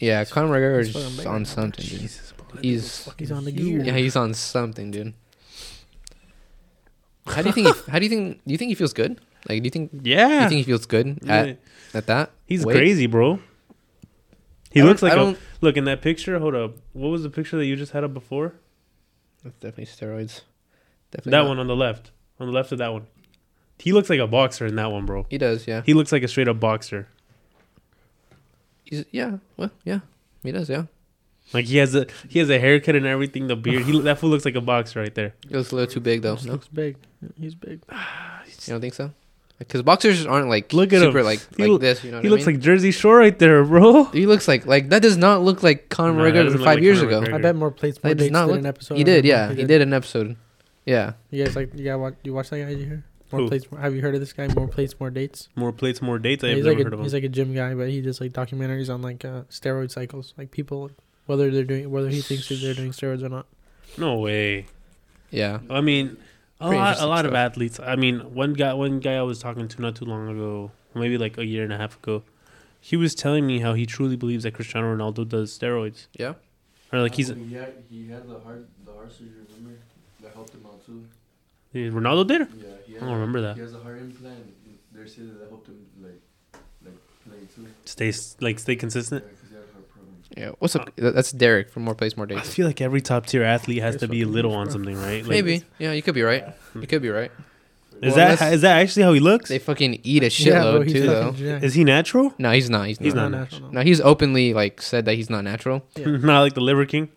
Yeah, Conor McGregor is on something, dude. Jesus, bro, that He's dude's He's on the gear. yeah, he's on something, dude. How do you think? He, how do you think? Do you think he feels good? Like, do you think? Yeah, Do you think he feels good Yeah. at at that? he's weight? crazy, bro. He I looks like a look in that picture. Hold up, what was the picture that you just had up before? That's definitely steroids. Definitely that not. one on the left, on the left of that one. He looks like a boxer in that one, bro. He does, yeah. He looks like a straight up boxer. He's yeah. Well, yeah. He does, yeah. Like he has a he has a haircut and everything. The beard, he that fool looks like a boxer right there. He looks a little too big though. Just No, looks big. He's big. you don't think so? Because boxers aren't like Look at super him. like He like look- this. You know, He I looks mean? like Jersey Shore right there, bro. <laughs> He looks like like that does not look like Conor Nah, that McGregor doesn't five like years Conor ago. McGregor. I bet more plates, more That dates not did look- an episode. He did, yeah. He did an episode. Yeah. You guys like? You guys watch? You watch that guy? Did you hear? More Who? plates. Have you heard of this guy? More plates, more dates. More plates, more dates. I've he's like heard a, of him. he's like a gym guy, but he does like documentaries on like uh, steroid cycles, like people whether they're doing whether he thinks they're doing steroids or not. no way. Yeah. I mean, a lot, a interesting lot of athletes. I mean, one guy, one guy I was talking to not too long ago, maybe like a year and a half ago, he was telling me how he truly believes that Cristiano Ronaldo does steroids, Yeah. or like he's Oh, he had he had the heart the heart surgery. Remember that helped him out too. Eh, Ronaldo did. Yeah, he had I don't remember that. He has a heart implant. They're saying that helped him like like play too. Stay like stay consistent. because he had a heart problem. Yeah. What's up? That- That's Derek from More Plates More Dates. I feel like every top tier athlete has He's to be a little on something, right? Like, Maybe. Yeah, you could be right. You could be right. Is Well, that that actually how he looks? They fucking eat a yeah, shitload bro, too, though. jacked. Is he natural? No, he's not. He's, He's not. not natural. No, he's openly like said that he's not natural. Yeah. <laughs> Not like the Liver King.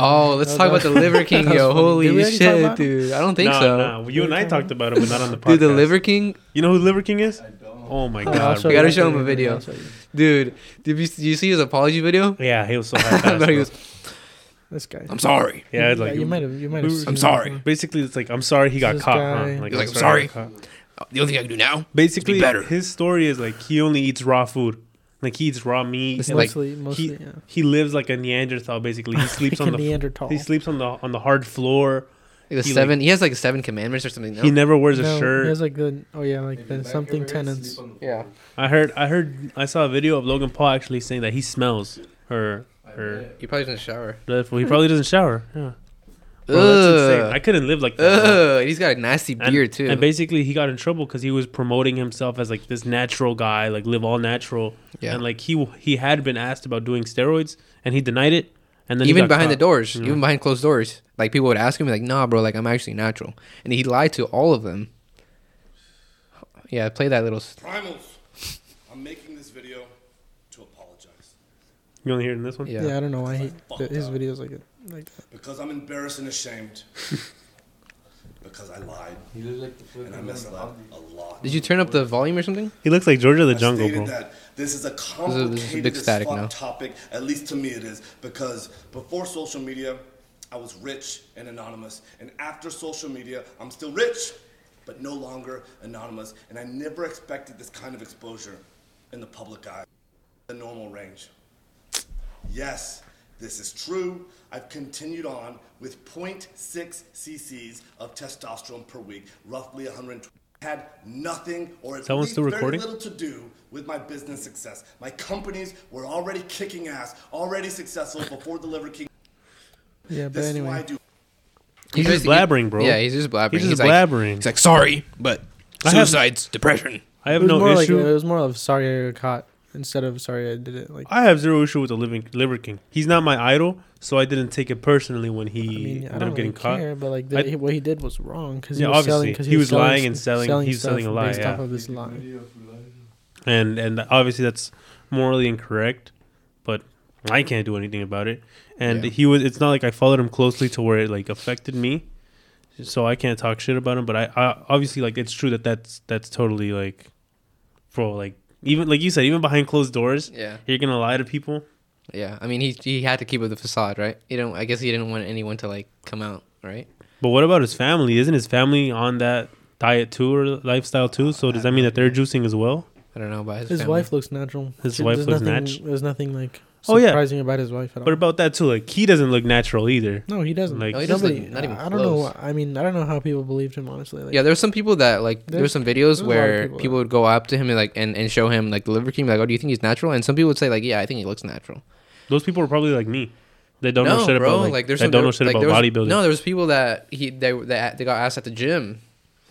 Oh, let's That talk about the Liver King, <laughs> yo. Holy we already talk shit, dude. I don't think no, so. no. You and I talked about him, but not on the podcast. Dude, the Liver King, You know who Liver King is? I don't. Oh my Oh, I'll god. show bro. Gotta show him a video. I'll show you. dude. Did you, did you see his apology video? Yeah, he was so <laughs> I high thought he was. This guy. I'm sorry. Yeah, it's like you might have. You might have. I'm seen him sorry. basically it's like I'm sorry he got This caught. Huh? Like, He's like, I'm "I'm sorry. he got caught." Uh, the only thing I can do now. Basically, better. his story is like he only eats raw food. Like he eats raw meat. It's and, like- Mostly, mostly, he- yeah. he lives like a Neanderthal. Basically, he <laughs> sleeps Like on the Neanderthal. he sleeps on the on the hard floor. Like the He, seven. he has like seven commandments or something. No? He never wears a no, shirt. He has like the oh yeah, like the something tenants. the Yeah. I heard I heard I saw a video of Logan Paul actually saying that he smells her her. He probably doesn't shower. Well, he probably doesn't <laughs> shower. Yeah, Bro, that's insane. I couldn't live like that. bro. Ugh. He's got a nasty And- beard too. And basically, he got in trouble because he was promoting himself as like this natural guy, like live all natural. yeah. And like he he had been asked about doing steroids, and he denied it. And then even got behind the doors, Yeah. even behind closed doors, like people would ask him, like, "Nah, bro, like I'm actually natural," and he lied to all of them. Yeah, play that little. Primals, I'm making this video to apologize You only hear it in this one. Yeah. Yeah. I don't know why he Fuck th- his up. videos like it like that. because I'm embarrassed and ashamed. <laughs> because I lied He looks like the flip and I messed up a lot. Did you turn up the volume or something? He looks like Georgia the I Jungle, bro. that this is a this is complicated big static fuck now. topic. At least to me, it is because before social media, I was rich and anonymous, and after social media, I'm still rich, but no longer anonymous. And I never expected this kind of exposure in the public eye, the normal range. Yes, this is true. I've continued on with 0.6 cc's of testosterone per week, roughly 120. Had nothing or at that least still very little to do with my business success. My companies were already kicking ass, already successful before the Liver King. Yeah, but This is why I anyway, do. He's just basically- blabbering, bro. Yeah, he's just blabbering. He's just like, blabbering. He's like, sorry, but I have- suicides, depression. I it have was no more like issue. it was more of sorry I got caught instead of sorry I did it. Like I have zero issue with the living Liver King. He's not my idol, so I didn't take it personally when he I mean, ended up getting caught. care, but like the, I- he- what he did was wrong because Yeah, he was selling obviously. because He was selling lying and selling- he was selling a lie, based off yeah. of this lie. Video for life. and and obviously that's morally incorrect, but I can't do anything about it. And Yeah. he was. It's not like I followed him closely to where it like affected me, so I can't talk shit about him. But I, I obviously like it's true that that's that's totally like, bro, like even like you said, even behind closed doors, Yeah, you're gonna lie to people. yeah. I mean, he he had to keep up the facade, right? You don't. I guess he didn't want anyone to like come out, right? But what about his family? Isn't his family on that diet too or lifestyle too? So does that mean that they're juicing as well? I don't know about his. His family. wife looks natural. His She- wife there's looks nothing, natu- There's nothing like Oh, yeah. surprising about his wife at all. But about that too, like he doesn't look natural either. no, he doesn't. Like- No, he doesn't Nobody. look- not even I don't know. close. I mean, I don't know how people believed him. Honestly, like, Yeah, there's some people that like there's, There's- some videos a lot of where people people, that- would go up to him and like and, and show him like the liver cream, like, oh, do you think he's natural? And some people would say like, yeah, I think he looks natural. Those people are probably like me. They don't know shit bro, about like, there's that some- don't there- know shit like, about there was- bodybuilding. No, there was people that he they they, they got asked at the gym,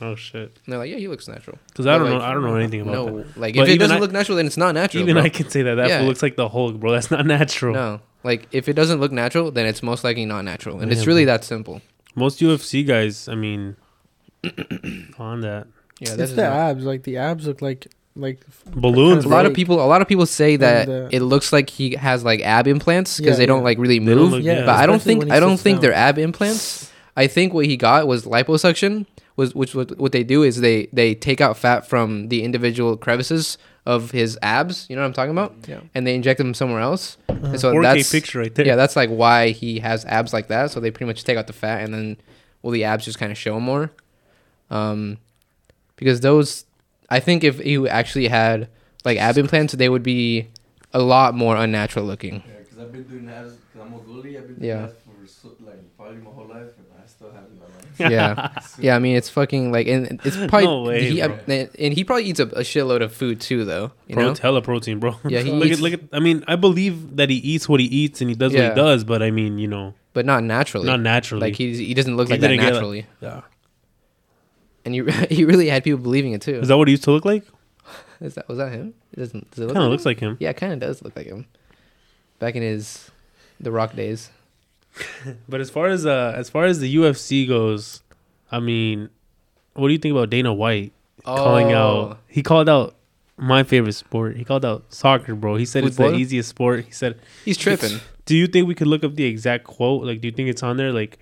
Oh shit. and they're like, yeah, he looks natural. Because I don't like, know. I don't know anything about no, that. like But if it doesn't I- look natural, then it's not natural. Even bro. I can say that that Yeah. looks like the Hulk, bro. That's not <laughs> natural. no, like if it doesn't look natural, then it's most likely not natural, and it's really bro. that simple. Most UFC guys, I mean, <coughs> on that Yeah, it's that's the abs. Like the abs look like like balloons, a lot of people. A lot of people say that And, uh, it looks like he has like ab implants because Yeah, they don't like really move. look- yeah. yeah. but I don't think I don't think down. they're ab implants. I think what he got was liposuction. Was which what, what they do is they they take out fat from the individual crevices of his abs. You know what I'm talking about? Yeah. And they inject them somewhere else. Uh-huh. And so 4K that's picture right there. yeah, that's like why he has abs like that. So they pretty much take out the fat and then well the abs just kind of show more. Um, because those, I think if he actually had like ab implants, they would be a lot more unnatural looking. Yeah, because I've been doing abs, because I'm a goalie, I've been doing Yeah. abs for so, like probably my whole life, and I still haven't done that. Yeah, <laughs> yeah. I mean, it's fucking like, and it's <laughs> probably No way, he, bro. Uh, and he probably eats a, a shitload of food too, though. You Bro, know, hella protein, bro. Yeah, he <laughs> look eats- at look at. I mean, I believe that he eats what he eats and he does what he does, but I mean, you know, but not naturally. not naturally. Like he he doesn't look He like that get, like- naturally, yeah. and you he really had people believing it too. Is that what he used to look like? Is that was that him? It doesn't. Does it look Kind of like looks him? like him. Yeah, it kind of does look like him. Back in his the Rock days. But as far as uh, as far as the UFC goes, I mean, what do you think about Dana White calling Oh. out? He called out my favorite sport. He called out soccer, bro. He said it's the easiest sport. He said, He's tripping. "Do you think we could look up the exact quote? Like, do you think it's on there? Like,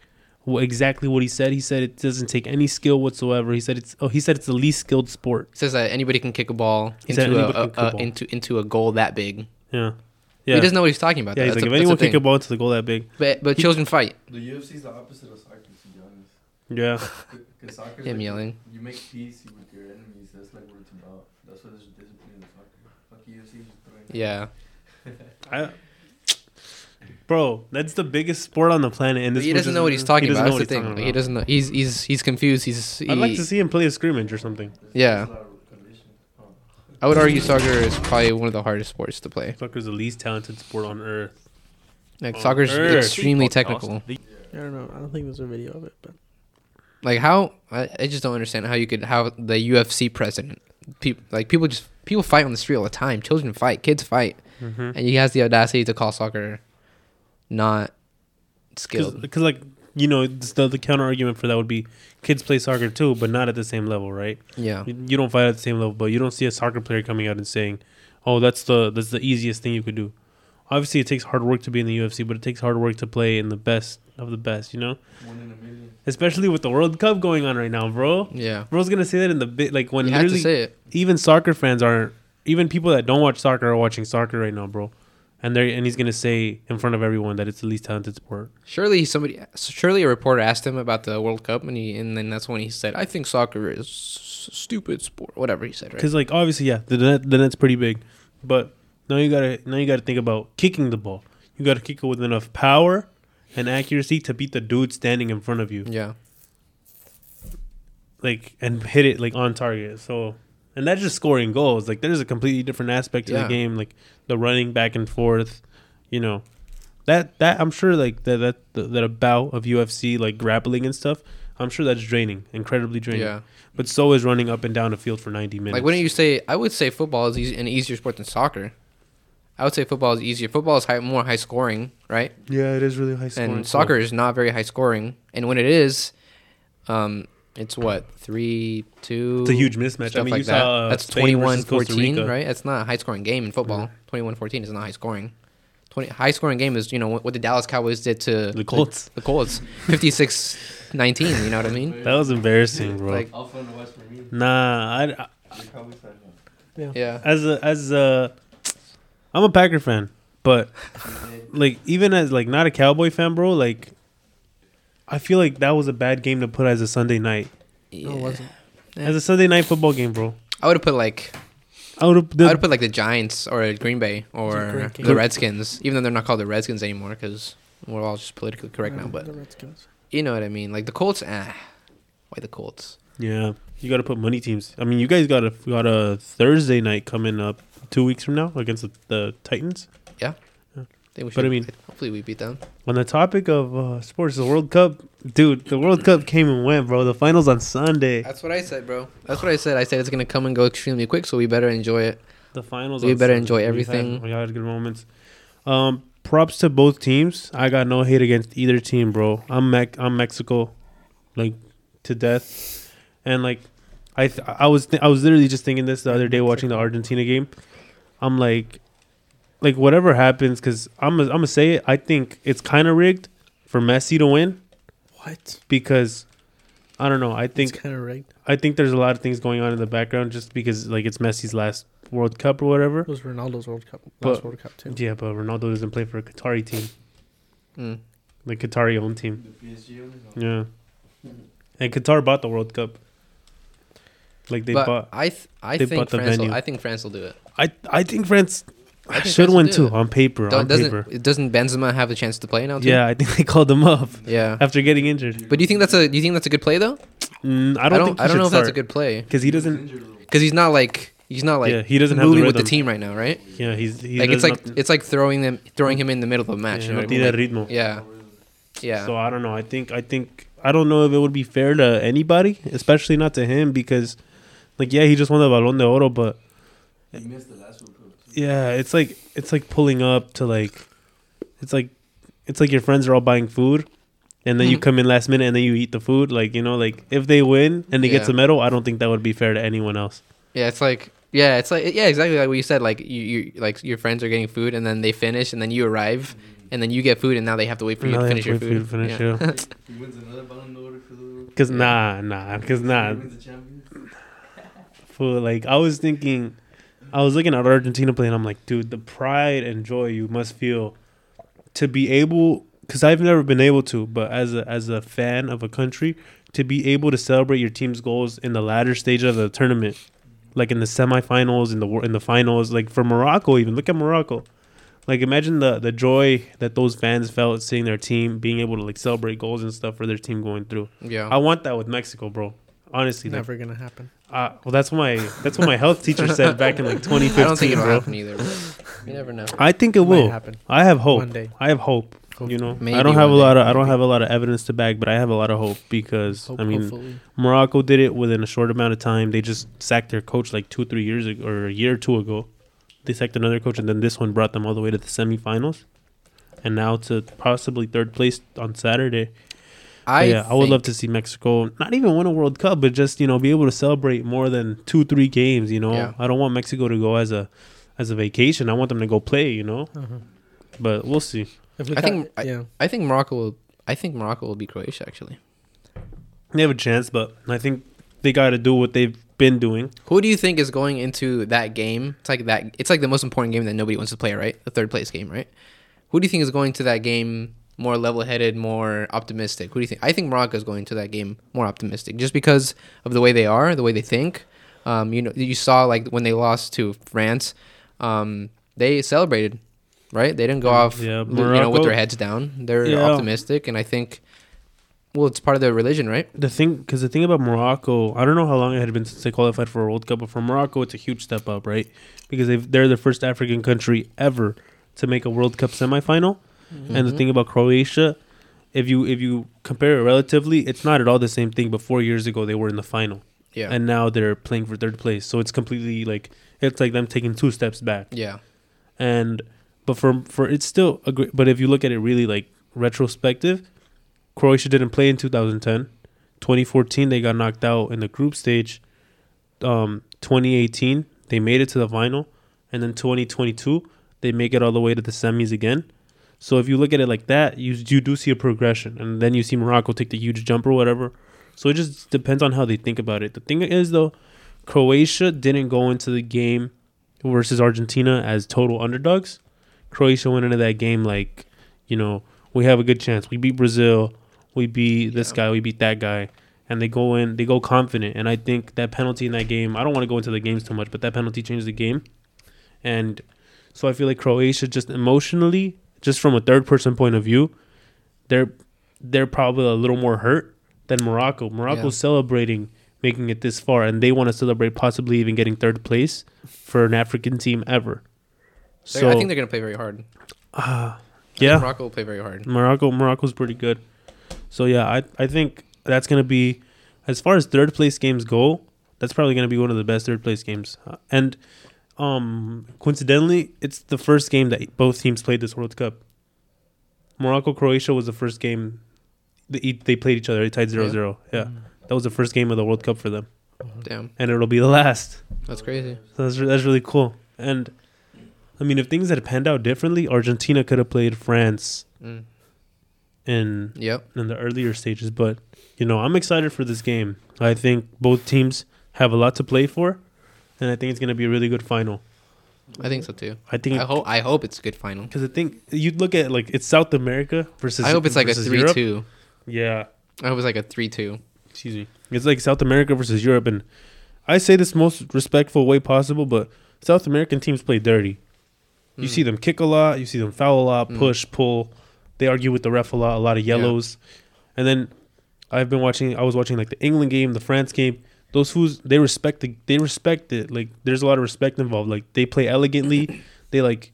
wh- exactly what he said? He said it doesn't take any skill whatsoever. He said it's oh, he said it's the least skilled sport. He says that anybody can kick a ball He into a, a a- ball. into into a goal that big. Yeah, He doesn't know what he's talking about. yeah. though. He's That's like, a- if anyone the kick a ball to the goal that big, But but children fight. The UFC is the opposite of soccer, to be honest. yeah, Because soccer, <laughs> Him yelling. you make peace with your enemies. That's like what it's about. That's why there's discipline in soccer. Fuck UFC. Yeah. I, bro, that's the biggest sport on the planet, and this he doesn't know what he's talking he about. That's the he's thing. He doesn't know. He's he's he's confused. He's. He, I'd like to see him play a scrimmage or something. There's Yeah. just a lot of condition. Oh. I would argue soccer is probably one of the hardest sports to play. Soccer's the least talented sport on earth. Like On soccer's earth. extremely technical. Austin. I don't know. I don't think there's a video of it, but Like how I, I just don't understand how you could how the UFC president people like people just people fight on the street all the time. Children fight, kids fight, Mhm. and he has the audacity to call soccer not skilled. Because, like, you know, the, the counter argument for that would be kids play soccer too, but not at the same level, right? Yeah. You, you don't fight at the same level, but you don't see a soccer player coming out and saying, "Oh, that's the that's the easiest thing you could do." Obviously, it takes hard work to be in the UFC, but it takes hard work to play in the best of the best. You know, One in a million. especially with the World Cup going on right now, bro. Yeah. Bro's gonna say that in the bit like when You have to literally say it. even soccer fans aren't even people that don't watch soccer are watching soccer right now, bro. And they and he's gonna say in front of everyone that it's the least talented sport. Surely somebody, surely a reporter asked him about the World Cup, and he, and then that's when he said, "I think soccer is s- stupid sport." Whatever he said, right? Because like obviously, yeah, the net the net's pretty big, but now you gotta now you gotta think about kicking the ball. You gotta kick it with enough power and accuracy to beat the dude standing in front of you, Yeah, like and hit it like on target. So, and that's just scoring goals. Like there's a completely different aspect to Yeah. the game, like the running back and forth. You know, that that I'm sure like that that that, that a bout of UFC like grappling and stuff. I'm sure that's draining, incredibly draining. yeah. But so is running up and down the field for 90 minutes. Like, wouldn't you say? I would say football is easy, an easier sport than soccer. I would say football is easier. Football is high, more high scoring, right? Yeah, it is really high scoring. and soccer is not very high scoring. And when it is, um, it's what three two. It's a huge mismatch. I mean, like you that. saw uh, That's Spain 21-14, right? That's not a high scoring game in football. 21 14 is not high scoring. 20 high scoring game is, you know, what, what the Dallas Cowboys did to The Colts. The, Colts 56 19, you know what I mean? That was embarrassing, bro. Like- All fun to watch for me. nah, I, I The Cowboys fan now. Yeah. Yeah. as a as a I'm a Packer fan, but <laughs> like even as like not a Cowboy fan, bro, like I feel like that was a bad game to put as a Sunday night. No, it wasn't. As a Sunday night football game, bro. I would have put like I would have I would put like the Giants or Green Bay or great the Redskins, even though they're not called the Redskins anymore because we're all just politically correct now. But The Redskins. you know what I mean. Like the Colts, ah, why the Colts? Yeah, you got to put money teams. I mean, you guys got a got a Thursday night coming up two weeks from now against the, the Titans. But I mean- hopefully we beat them. On the topic of uh, sports, the World Cup, dude, the World Cup came and went, bro. The finals on Sunday. That's what I said, bro. That's what I said. I said it's gonna come and go extremely quick, so we better enjoy it. The finals. We better Sunday. enjoy We had- everything. We had, good moments. Um, props to both teams. I got no hate against either team, bro. I'm Mex- I'm Mexico, like to death, and like I th- I was th- I was literally just thinking this the other day watching the Argentina game. I'm like, like whatever happens, because I'm i I'm gonna say it. I think it's kind of rigged for Messi to win What? because I don't know. I think kind of rigged. I think there's a lot of things going on in the background just because like it's Messi's last World Cup or whatever. It was Ronaldo's World Cup. But- Last World Cup too. Yeah, but Ronaldo doesn't play for a Qatari team, Mm. like Qatari owned team. The PSG. Yeah, and Qatar bought the World Cup. Like they but bought. I th- I think France. Will. I think France will do it. I I think France I think should win do too it. on paper. Don't, on doesn't paper. doesn't Benzema have a chance to play now? Too? Yeah, I think they called him up Yeah. after getting injured. But do you think that's a do you think that's a good play though? Mm, I I don't. don't. think I don't should know if that's a good play because he doesn't. Because he's not like he's not like yeah, he doesn't have moving the with the team right now, right? Yeah, he's he like it's like not- it's like throwing them throwing him in the middle of a match. yeah, you know no I mean? Like, ritmo. yeah, yeah. So I don't know. I think I think I don't know if it would be fair to anybody, especially not to him, because like yeah, he just won the Balón de Oro, but He missed the last World Cup. too. Yeah, it's like it's like pulling up to like it's like it's like your friends are all buying food and then you Mhm. come in last minute and then you eat the food. Like, you know, like if they win and they Yeah. get the medal, I don't think that would be fair to anyone else. Yeah, it's like yeah, it's like yeah, exactly like what you said. Like you, you like your friends are getting food and then they finish and then you arrive and then you get food and now they have to wait for you Now to they finish your have to wait food. for you to yeah. finish, <laughs> He wins another Ballon d'Or for the. <laughs> Cause nah, nah, cause nah. He wins the Champions. For like I was thinking I was looking at Argentina play and I'm like, dude, the pride and joy you must feel to be able because I've never been able to, but as a as a fan of a country, to be able to celebrate your team's goals in the latter stage of the tournament, like in the semifinals, in the in the finals, like for Morocco, even look at Morocco. Like imagine the the joy that those fans felt seeing their team being able to like celebrate goals and stuff for their team going through. Yeah. I want that with Mexico, bro. Honestly, like, Never gonna happen. Uh, well, that's what my that's what my health teacher said back in like 2015, <laughs> I don't think it'll bro. happen either. You never know. I think it Might will. happen I have hope. one day. I have hope. You know, Maybe I don't have a lot of I don't have a lot of evidence to back, but I have a lot of hope because Hope, I mean hopefully. Morocco did it within a short amount of time. They just sacked their coach like two three years ago or a year or two ago. They sacked another coach, and then this one brought them all the way to the semifinals, and now to possibly third place on Saturday. I yeah, I would love to see Mexico not even win a World Cup, but just you know be able to celebrate more than two, three games. You know, Yeah. I don't want Mexico to go as a as a vacation. I want them to go play. You know, Uh-huh. but we'll see. If we I think- I- yeah. I think Morocco will. I think Morocco will beat Croatia actually. They have a chance, but I think they got to do what they've been doing. Who do you think is going into that game? It's like that. It's like the most important game that nobody wants to play, right? The third place game, right? Who do you think is going to that game more level-headed, more optimistic? Who do you think? I think Morocco is going to that game more optimistic, just because of the way they are, the way they think. Um, you know, you saw like when they lost to France, um, they celebrated, right? They didn't go off, Yeah, you know, with their heads down. They're Yeah. optimistic, and I think, well, it's part of their religion, right? The thing, because the thing about Morocco, I don't know how long it had been since they qualified for a World Cup, but for Morocco, it's a huge step up, right? Because they've, they're the first African country ever to make a World Cup semifinal. And the thing about Croatia, if you if you compare it relatively, it's not at all the same thing. But four years ago, they were in the final, yeah, and now they're playing for third place. So it's completely like it's like them taking two steps back. yeah, And but for for it's still a great. But if you look at it really like retrospective, Croatia didn't play in 2010. 2014 they got knocked out in the group stage. Um, 2018 they made it to the final, and then 2022 they make it all the way to the semis again. So if you look at it like that, you you do see a progression, and then you see Morocco take the huge jump or whatever. So it just depends on how they think about it. The thing is though, Croatia didn't go into the game versus Argentina as total underdogs. Croatia went into that game like, you know, we have a good chance. We beat Brazil. We beat this Yeah. guy. We beat that guy. And they go in, they go confident. And I think that penalty in that game, I don't want to go into the games too much, but that penalty changed the game. And so I feel like Croatia just emotionally, just from a third person point of view, they're they're probably a little more hurt than Morocco. Morocco's celebrating making it this far, and they want to celebrate possibly even getting third place for an African team ever. So I think they're gonna play very hard. Think yeah, Morocco will play very hard. Morocco Morocco's pretty good. So yeah, I I think that's gonna be as far as third place games go. That's probably gonna be one of the best third place games. Uh, and um, coincidentally, it's the first game that both teams played this World Cup. Morocco Croatia was the first game they e- they played each other. They tied 0-0. Yeah, that was the first game of the World Cup for them, Damn, and it'll be the last. that's crazy. So that's that's really cool. And I mean, if things had panned out differently, Argentina could have played France Mm. in Yep. in the earlier stages. But you know, I'm excited for this game. I think both teams have a lot to play for, and I think it's going to be a really good final. I think so too. I think I hope. I hope it's a good final. because I think you look at like it's South America versus. I hope it's like a versus Europe. three-two. Yeah, I hope it's like a three-two. excuse me. It's like South America versus Europe, and I say this most respectful way possible, but South American teams play dirty. You Mm. see them kick a lot, you see them foul a lot, Mm. push, pull. They argue with the ref a lot, a lot of Yeah. yellows. And then I've been watching I was watching like the England game, the France game. Those fools they respect the they respect it. Like there's a lot of respect involved. Like they play elegantly. <clears throat> they like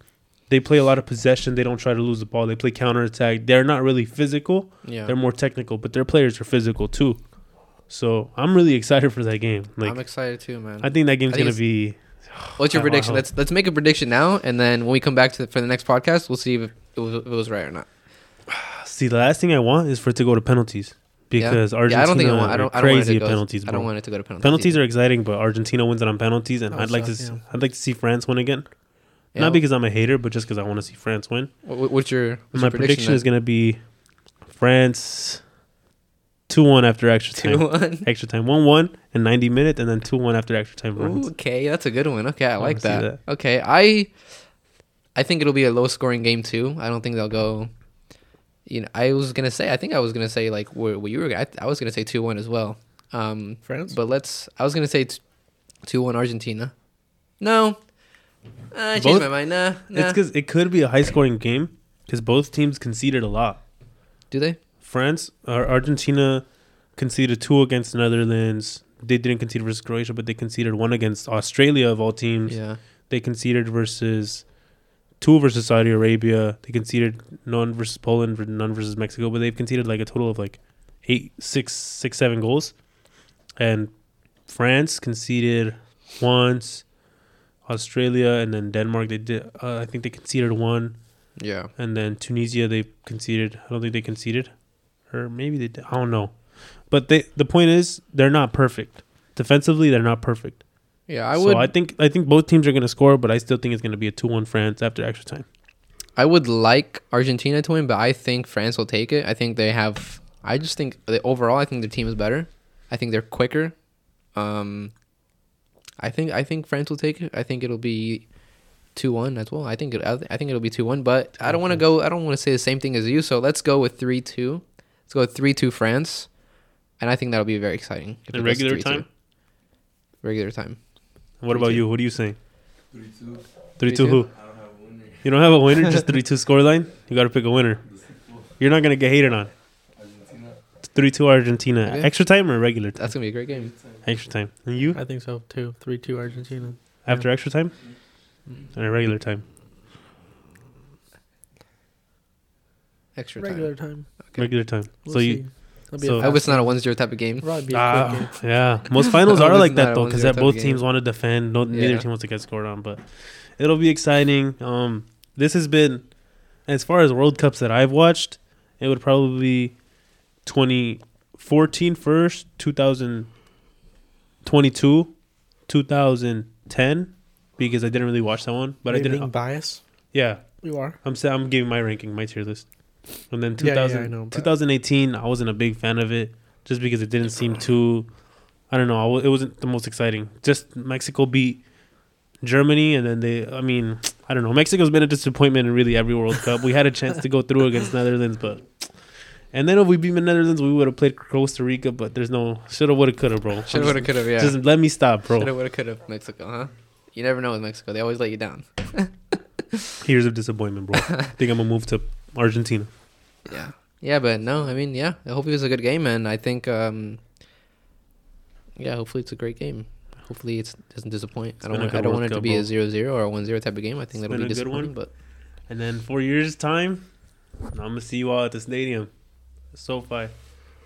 they play a lot of possession. They don't try to lose the ball. They play counterattack. They're not really physical. Yeah. They're more technical, but their players are physical too. So I'm really excited for that game. Like I'm excited too, man. I think that game's think gonna be What's your <sighs> prediction? Let's let's make a prediction now, and then when we come back to for the next podcast, we'll see if it was, if it was right or not. <sighs> see the last thing I want is for it to go to penalties because yeah? Argentina yeah, I don't think I want. I don't. I don't crazy to penalties. I don't want it to go to penalties. penalties either. are exciting, but Argentina wins it on penalties, and I'd like to. suck, yeah. I'd like to see France win again. Not because I'm a hater, but just because I want to see France win. What- What's your what's My your prediction, is gonna be France two one after extra time. two one. <laughs> Extra time one one in ninety minutes, and then two one after extra time. Ooh, okay, that's a good one. Okay, I wanna like that. that. Okay, I I think it'll be a low scoring game too. I don't think they'll go. You know, I was gonna say. I think I was gonna say like what, what you were. I, I was gonna say two one as well. Um, France. but let's. I was gonna say two one Argentina. No, Uh, I changed Both- my mind. Nah, nah. It's because it could be a high scoring game because both teams conceded a lot. Do they? France or Argentina conceded two against the Netherlands. They didn't concede versus Croatia, but they conceded one against Australia of all teams. Yeah. They conceded versus two versus Saudi Arabia. They conceded none versus Poland, none versus Mexico, but they've conceded like a total of like eight, six, six, seven goals. And France conceded once. Australia and then Denmark, they did. Uh, I think they conceded one, Yeah. and then Tunisia, they conceded. I don't think they conceded, or maybe they did. I don't know. But they, the point is, they're not perfect. Defensively, they're not perfect. Yeah. I would. so. I think I think both teams are going to score, but I still think it's going to be a two-one France after extra time. I would like Argentina to win, but I think France will take it. I think they have. I just think overall, I think their team is better. I think they're quicker. Um, I think I think France will take it. I think it'll be two one as well. I think it, I think it'll be two one. But I don't want to go. I don't want to say the same thing as you. So let's go with three two. Let's go with three two France, and I think that'll be very exciting. if In regular 3-2. time? Regular time. What about you? What are you saying? Three two. Three-two 3-2? who? I don't have a winner. You don't have a winner, just <laughs> three-two scoreline. You got to pick a winner. You're not going to get hated on. Argentina. Three-two Argentina. Okay. Extra time or regular time? That's gonna be a great game. Extra time. And you? I think so too. Three two Argentina. After extra time? Mm-hmm. Or regular time? Extra time. Regular time. Okay. Regular time. We'll so you see. It'll be so- a I hope it's not a game. one zero type of game. Probably be Ah, game. yeah. Most finals are like that a though, because type both teams want to defend. No, neither team wants to get scored on, but it'll be exciting. Um, this has been, as far as World Cups that I've watched, it would probably be 2014 first, 2022, 2010, because I didn't really watch that one, but Are I didn't. being biased. yeah, You are. I'm sa- I'm giving my ranking, my tier list, and then Yeah, yeah, I know, 2018, I wasn't a big fan of it just because it didn't seem too I don't know. I It wasn't the most exciting. Just Mexico beat Germany, and then they. I mean, I don't know. Mexico's been a disappointment in really every World Cup. We had a chance to go through against Netherlands, but. And then if we beat the Netherlands, we would have played Costa Rica, but there's no shoulda, woulda, coulda, bro. Shoulda, woulda, coulda. Yeah. Just let me stop, bro. Shoulda, woulda, coulda. Mexico, huh? You never know with Mexico. They always let you down. <laughs> Here's a disappointment, bro. I <laughs> think I'm gonna move to Argentina. Yeah. Yeah, but no, I mean, yeah. I hope it was a good game, and I think, um, yeah, hopefully it's a great game. Hopefully it doesn't disappoint. I don't want. I don't want it to be a 0-0 or a 1-0 type of game. I think that'll be a good one. disappointing. But And then four years time, I'm gonna see you all at the stadium, SoFi,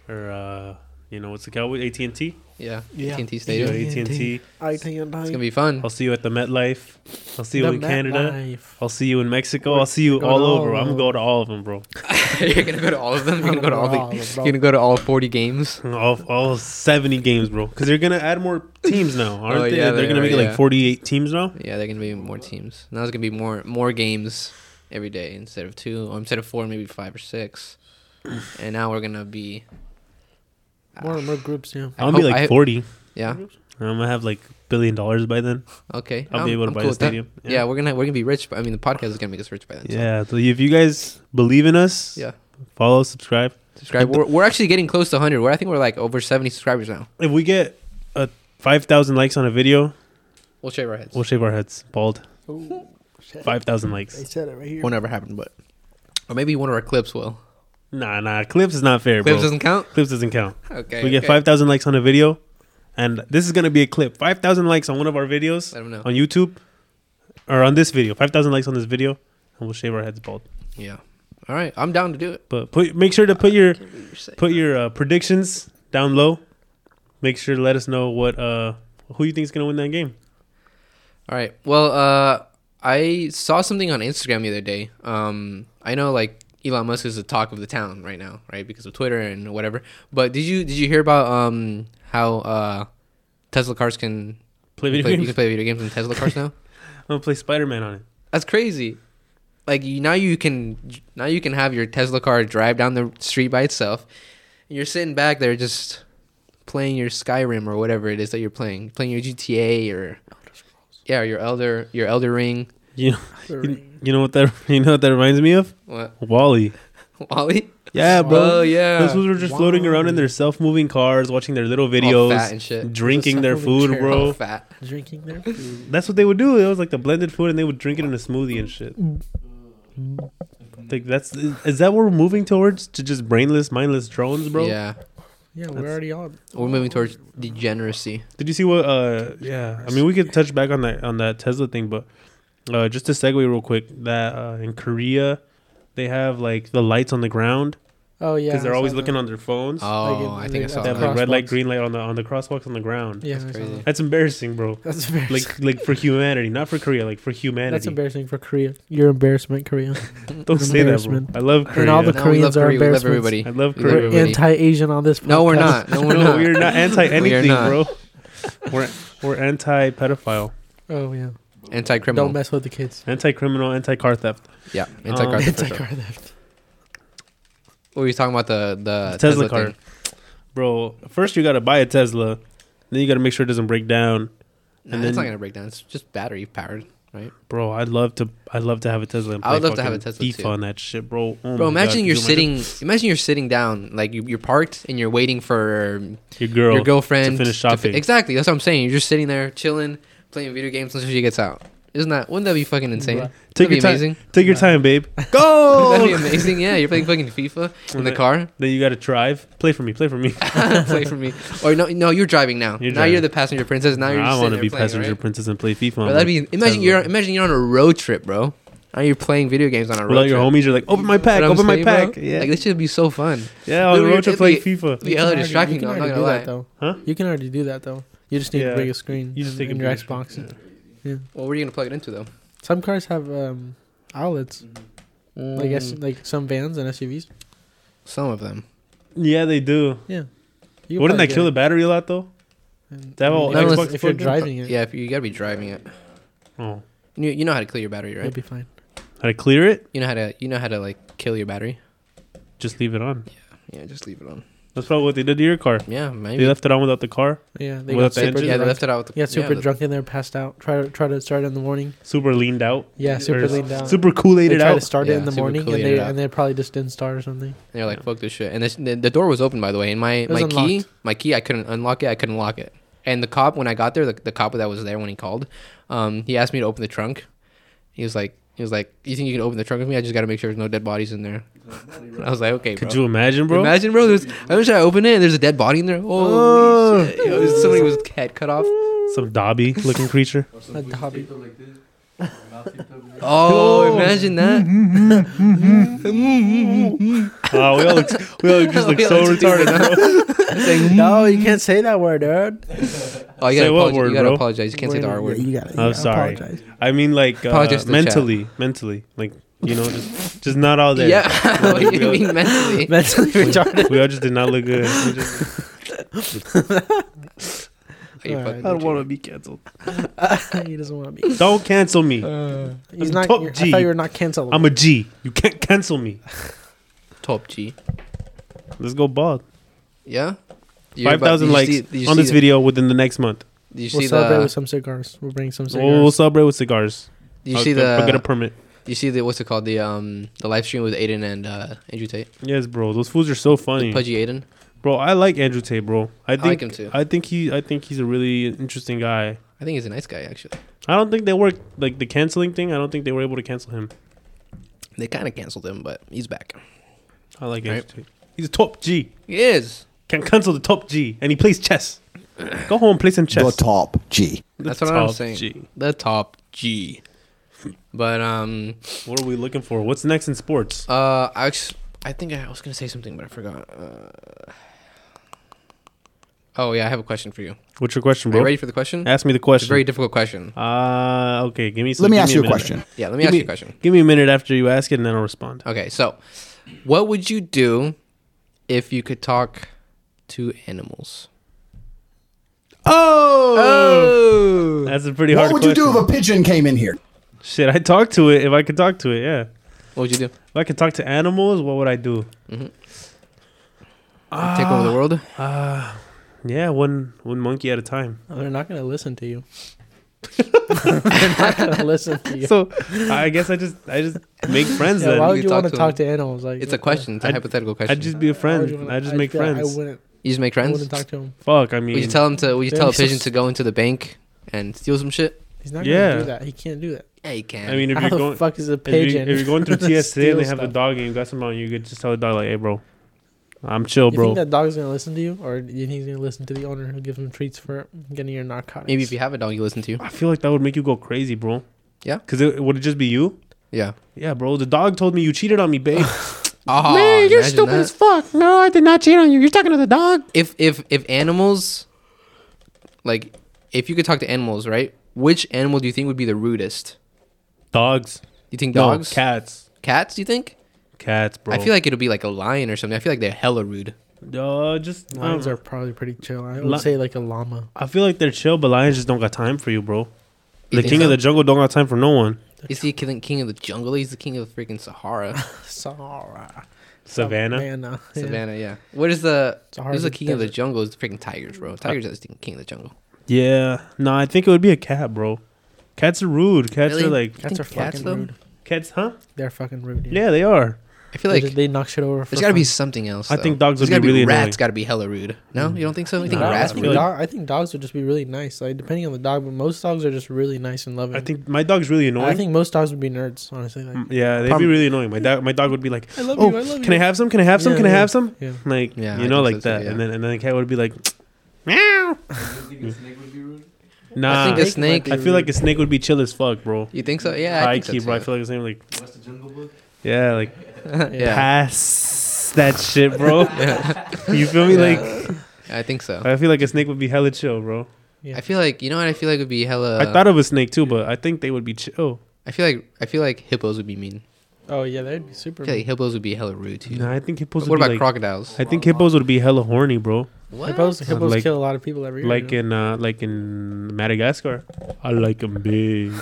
or uh, you know what's the Cowboy AT and T. yeah, Yeah. AT&T See you at Stadium. AT and T. I think It's gonna be fun. I'll see you at the MetLife. I'll see you The in Canada. MetLife. I'll see you in Mexico. I'll see you Go all over. all I'm gonna go to all of them, bro. <laughs> You're gonna go to all of them. You're gonna go to all the. All of them, You're gonna go to all 40 games. <laughs> All, all 70 games, bro. Because they're gonna add more teams now, <laughs> oh, aren't Oh, they? yeah, they're they gonna are, make it yeah. like 48 teams now. Yeah, they're gonna be more teams. Now it's gonna be more more games every day instead of two, or instead of four, maybe five or six. <sighs> And now we're gonna be. More more groups, yeah. I I'm gonna be hope- like I- 40. Yeah. I'm gonna have like billion dollars by then. Okay. I'll be I'm- able to I'm buy cool the with that. stadium. Yeah. we're gonna we're gonna be rich. But I mean, the podcast is gonna make us rich by then. so- Yeah. So if you guys believe in us, Yeah. follow, subscribe. Subscribe. We're, we're actually getting close to 100. We're I think we're like over 70 subscribers now. If we get a 5,000 likes on a video, We'll shave our heads. we'll shave our heads bald. Ooh, shit. 5,000 I likes. said it right here. Will never happen, but or maybe one of our clips will. Nah, nah. Clips is not fair, Clips bro. doesn't count. Clips doesn't count. Okay. we get okay. 5,000 likes on a video, and this is gonna be a clip. 5,000 likes on one of our videos Let them know. on YouTube, or on this video. 5,000 likes on this video, and we'll shave our heads bald. Yeah. All right. I'm down to do it. But put make sure to put your Can't believe you're saying put your uh, predictions down low. Make sure to let us know what uh who you think is gonna win that game. All right. Well, uh, I saw something on Instagram the other day. Um, I know like Elon Musk is the talk of the town right now, right? Because of Twitter and whatever. But did you did you hear about um how uh Tesla cars can Play video play, you games. can play video games in Tesla cars <laughs> now? I'm gonna play Spider Man on it. That's crazy. Like you, now you can now you can have your Tesla car drive down the street by itself. And you're sitting back there just playing your Skyrim or whatever it is that you're playing, playing your GTA or yeah, or your Elder your Elden Ring. You <laughs> know, you, <laughs> you know what that <laughs> you know what that reminds me of? What WALL-E. WALL-E? Yeah, bro. Oh yeah. Those fools were just floating around in their self moving cars, watching their little videos, fat and shit. drinking their food, chair. bro. Fat. Drinking their food. That's what they would do. It was like the blended food, and they would drink it in a smoothie and shit. Like that's is that what we're moving towards to just brainless, mindless drones, bro? Yeah. Yeah, we're That's- already on. We're moving towards degeneracy. Did you see what? Uh, yeah. I mean, we could touch back on that on that Tesla thing, but uh, just to segue real quick, that uh, in Korea, they have like the lights on the ground Oh yeah, because they're I always looking that. on their phones. Oh, Like it- I think I they- saw they at have that. like red light, green light on the on the crosswalks on the ground. Yeah, That's crazy. That's embarrassing, bro. <laughs> That's embarrassing. Like like for humanity, not for Korea, like for humanity. That's embarrassing for Korea. Your embarrassment, Korea. <laughs> <laughs> Don't say that, bro. I love Korea. And all the No, Koreans are Korea. We love everybody. I love Korea. We're anti-Asian on this. Podcast. No, we're not. No, we're not. we're not anti anything, not. bro. We're we're anti pedophile, Oh yeah. Anti-criminal. Don't mess with the kids. anti criminal, anti car theft. Yeah. Um, Anti-car. theft for sure. Anti-car theft. What were you talking about? The the The Tesla, Tesla, car, thing? bro. First, you gotta buy a Tesla, then you gotta make sure it doesn't break down. Nah, And it's then- not gonna break down. It's just battery powered, right? Bro, I'd love to. I'd love to have a Tesla. And I would play love to have a fucking Tesla, FIFA too. on that shit, bro. Oh Bro, my imagine God, you're could you imagine sitting. Imagine you're sitting down, like you, you're parked and you're waiting for your girl, your girlfriend to finish fi- shopping. exactly. That's what I'm saying. You're just sitting there chilling, playing video games until she gets out. Isn't that? Wouldn't that be fucking insane? Right. Take That'd your be time. amazing. Take your time, babe. <laughs> Go. That'd Go. be <laughs> amazing. Yeah, you're playing fucking FIFA in the car. Then you gotta drive. Play for me. Play for me. <laughs> Play for me. Or no, no, you're driving now. You're now you're the passenger princess. Now you're. I want to be playing, passenger right? princess and play FIFA. Bro, on that'd be imagine you're imagine you're on a road trip, bro. Now you're playing video games on a road Without trip. your homies, you're like, open my pack, You know what open I'm my pack. bro? Yeah, Like this should be so fun. yeah. On the road trip, it'd play FIFA. be You can already- distracting, You can though, I'm not do gonna that though. Huh? You can already do that though. You just need Yeah. to bring a screen. You just take a in your bigger Xbox. screen. Yeah. Well, where are you gonna plug it into though? Some cars have um, outlets, like S- Mm, like some vans and SUVs. some of them. Yeah, they do. Yeah. You Wouldn't that kill the battery a lot though? it. And- They have all Unless- Xbox if you're driving it, Yeah, if you gotta be driving it. Oh, You you know how to clear your battery, right? you'll right? be fine. how to clear it? You know how to you know how to like kill your battery. Just leave it on. Yeah, yeah, just leave it on. That's probably what they did to your car. Yeah, man. They left it on without the car. Yeah, they Without got the super engine? yeah, they left it out. With the, Yeah, super the- drunk in there, passed out. Try to try to start it in the morning. Super leaned out. Yeah, super Or leaned out. Super Kool they Aided tried to out. start it in the morning, and they out. and they probably just didn't start or something. They're like, fuck this shit. And this, the, the door was open, by the way. And my, was my key, my key, I couldn't unlock it. I couldn't lock it. And the cop, when I got there, the, the cop that was there when he called, um, he asked me to open the trunk. He was like, he was like, you think you can open the trunk with me? I just got to make sure there's no dead bodies in there. And <laughs> I was like, okay, bro. Could you imagine, bro? Imagine, bro. There's, I wish I open it and there's a dead body in there. Oh. Holy shit. Yo, somebody was head cut off. Some Dobby looking creature. Or some A Dobby. taped up like this. Mouth taped up like this. Oh, imagine that. Oh, <laughs> we all look, we all just look <laughs> We so all look stupid, retarded, bro. <laughs> no, you can't say that word, dude. Oh, you Say gotta, what apologize. word, you gotta bro? apologize. You can't say the R word. You gotta, you I'm gotta sorry. apologize. I mean, like uh, Apologize chat. mentally, mentally, like you know, just just not all there. Yeah. what do you mean mentally? Mentally retarded. We all just did not look good. We just- Are you Alright. fucking I don't want to be canceled. <laughs> he doesn't want to be. <laughs> Don't cancel me. Uh, he's I'm not. top you're- I G. thought you were not canceled. I'm a G. You can't cancel me. top G? Let's go bald. Yeah. You Five thousand did you likes see- did you on see this the- video within the next month. Did you we'll see celebrate the? with some cigars. We'll bring some We'll, we'll cigars. celebrate with cigars. Did you I'll see get- I'll get a the? permit. You see the what's it called? The um the live stream with Adin and uh, Andrew Tate. Yes, bro. Those fools are so funny, Pudgy Adin. Bro. I like Andrew Tate, bro. I think like him too. I think he I think he's a really interesting guy. I think he's a nice guy actually. I don't think they worked like the canceling thing. I don't think they were able to cancel him. They kind of canceled him, but he's back. I like Right. Andrew Tate. He's a top G. He is. Can cancel the top G, and he plays chess. Go home, play some chess. The top G. The That's what I'm saying. G. The top G. But um, What are we looking for? What's next in sports? uh, I actually, I think I was gonna say something, but I forgot. Uh, oh yeah, I have a question for you. What's your question, Are you bro? ready for the question? Ask me the It's a question. very difficult question. Uh, okay. Give me. Some, Let me give ask a you a minute. question. Yeah, let me Give ask me- you a question. Give me a minute after you ask it, and then I'll respond. Okay, so what would you do if you could talk to animals? Oh, that's a pretty hard What would you question. do if a pigeon came in here? Shit, I talk to it if I could talk to it. Yeah, What would you do? if I could talk to animals, what would I do? Take over the world? Uh, yeah, one one monkey at a time. Oh, they're not gonna listen to you. <laughs> they're not gonna listen to you. So I guess I just I just make <laughs> friends yeah, then. why would you talk want to to talk to animals? Like It's a question. It's a I'd- hypothetical question. I'd just be a friend. wanna- I just I'd make feel like friends. I wouldn't. you just make friends. I friends? wouldn't talk to him. Fuck, I mean, Would you tell him to? Would you tell a pigeon s- to go into the bank and steal some shit? He's not Yeah. gonna do that. He can't do that. Yeah, you can. I mean, if How you're the going, fuck is a if, you, pigeon? if you're going through <laughs> TSA and they have the stuff. dog and you got something on you, could just tell the dog like, "Hey, bro, I'm chill, You bro." You think that dog's gonna listen to you, or do you think he's gonna listen to the owner who gives him treats for getting your narcotics? Maybe if you have a dog, you listen to. You. I feel like that would make you go crazy, bro. Yeah? Because it would it just be you? Yeah. Yeah, bro. The dog told me you cheated on me, babe. Oh, <laughs> Man, you're stupid that. as fuck. No, I did not cheat on you. You're talking to the dog. If if if animals, like, if you could talk to animals, right? Which animal do you think would be the rudest? Dogs. You think No, dogs? cats. Cats? Do you think? Cats, bro. I feel like it'll be like a lion or something. I feel like they're hella rude. uh, just lions um, are probably pretty chill. I would Li- say like a llama. I feel like they're chill, but lions just don't got time for you, bro. You The king so? of the jungle don't got time for no one. Is he king, king of the jungle? He's the king of the freaking Sahara, <laughs> Sahara. Savannah. Savannah. Yeah. Savannah. Yeah. What is the? Who's the a king of the jungle? Is the freaking tigers, bro. Tigers are the king of the jungle. Yeah. No, I think it would be a cat, bro. Cats are rude. Cats Really? are like Cats think are cats, fucking though? rude. cats, huh? They're fucking rude. Yeah. Yeah, they are. I feel They like just- they knock shit over. There's got to be something else. I though. think dogs There's would be gotta really rats. annoying. Got to be hella rude. No, you don't think so? You think Nah, rats? I, would think be dog, I think dogs would just be really nice. Like depending on the dog, but most dogs are just really nice and loving. I think my dog's really annoying. I think most dogs would be nerds. Honestly, like Mm, yeah, they'd Prob- be really annoying. My dog, my dog would be like, I love "Oh, you. I love can I have some? Can I have some? Yeah, can I have some?" Yeah. Like, Yeah, you know, like so that. yeah. And then and then the cat would be like, <laughs> "Meow." You think a snake would be rude? Nah, I think a Snake might snake. be I feel like a snake would be chill as fuck, bro. You think so? Yeah, I High think so bro. I feel like the same. Like, Watch the Jungle Book. yeah, like yeah. pass that shit, bro. <laughs> you feel me? Like, I think so. I feel like a snake would be hella chill, bro. Yeah. I feel like you know what I feel like would be hella. I thought of a snake too, but I think they would be chill. I feel like I feel like hippos would be mean. Oh yeah, that'd be super. I feel like hippos would be hella rude too. Nah, I think hippos what would about be like. crocodiles? I think hippos would be hella horny, bro. What? Hippos, hippos Like- kill a lot of people every year. Like you know? in uh, like in Madagascar. I like them big.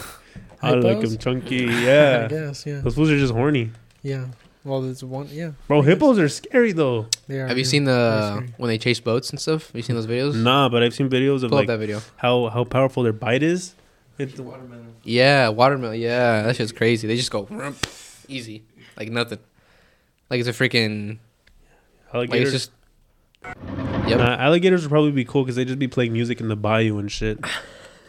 I like them chunky. Yeah. <laughs> I guess. Yeah. those fools are just horny. Yeah. Well, there's one. Yeah, Bro, hippos are scary though. they are. Have you yeah. seen Very the scary. when they chase boats and stuff? Have you seen those videos? Nah, but I've seen videos of Pull like that video. how how powerful their bite is. It's, Watermelon. Yeah, watermelon. Yeah, that shit's crazy. They just go rump, easy, like nothing. Like it's a freaking. Like alligators. it's just. Yep. Nah, alligators would probably be cool because they just be playing music in the bayou and shit. I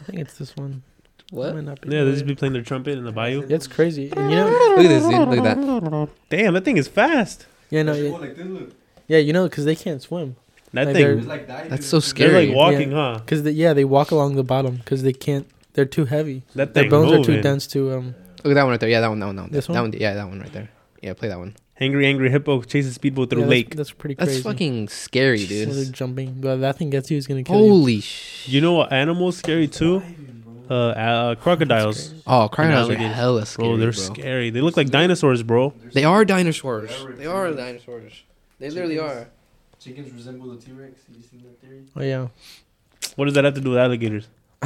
think it's this one. What? Might not be Yeah, they right. just be playing their trumpet in the bayou. It's crazy. And you know, Look at this, dude. Look at that. Damn, that thing is fast. yeah, no, They yeah, go like this, look. yeah, you know, because they can't swim. That Like, thing, It's like that. That's so It's they're scary. like walking, huh? Because they, yeah, they walk along the bottom because they can't. They're too heavy. That Their thing bones are too moving. dense to um. Look at that one right there. Yeah, that one. That one. That one. This That one? one. Yeah, that one right there. Yeah, play that one. Angry, angry hippo chases speedboat through yeah, a that's, lake. That's pretty That's crazy. fucking scary, So they're dude. jumping, but that thing gets you, is gonna kill you. Holy sh! You know what animal's scary too? Uh, uh crocodiles. Oh, crocodiles are alligators. hella scary, Bro, bro. they're scary. They look like dinosaurs, bro. They are dinosaurs. They're They are dinosaurs. They literally are. Chickens resemble the T Rex. Have You seen that theory? Oh yeah, What does that have to do with alligators? <laughs>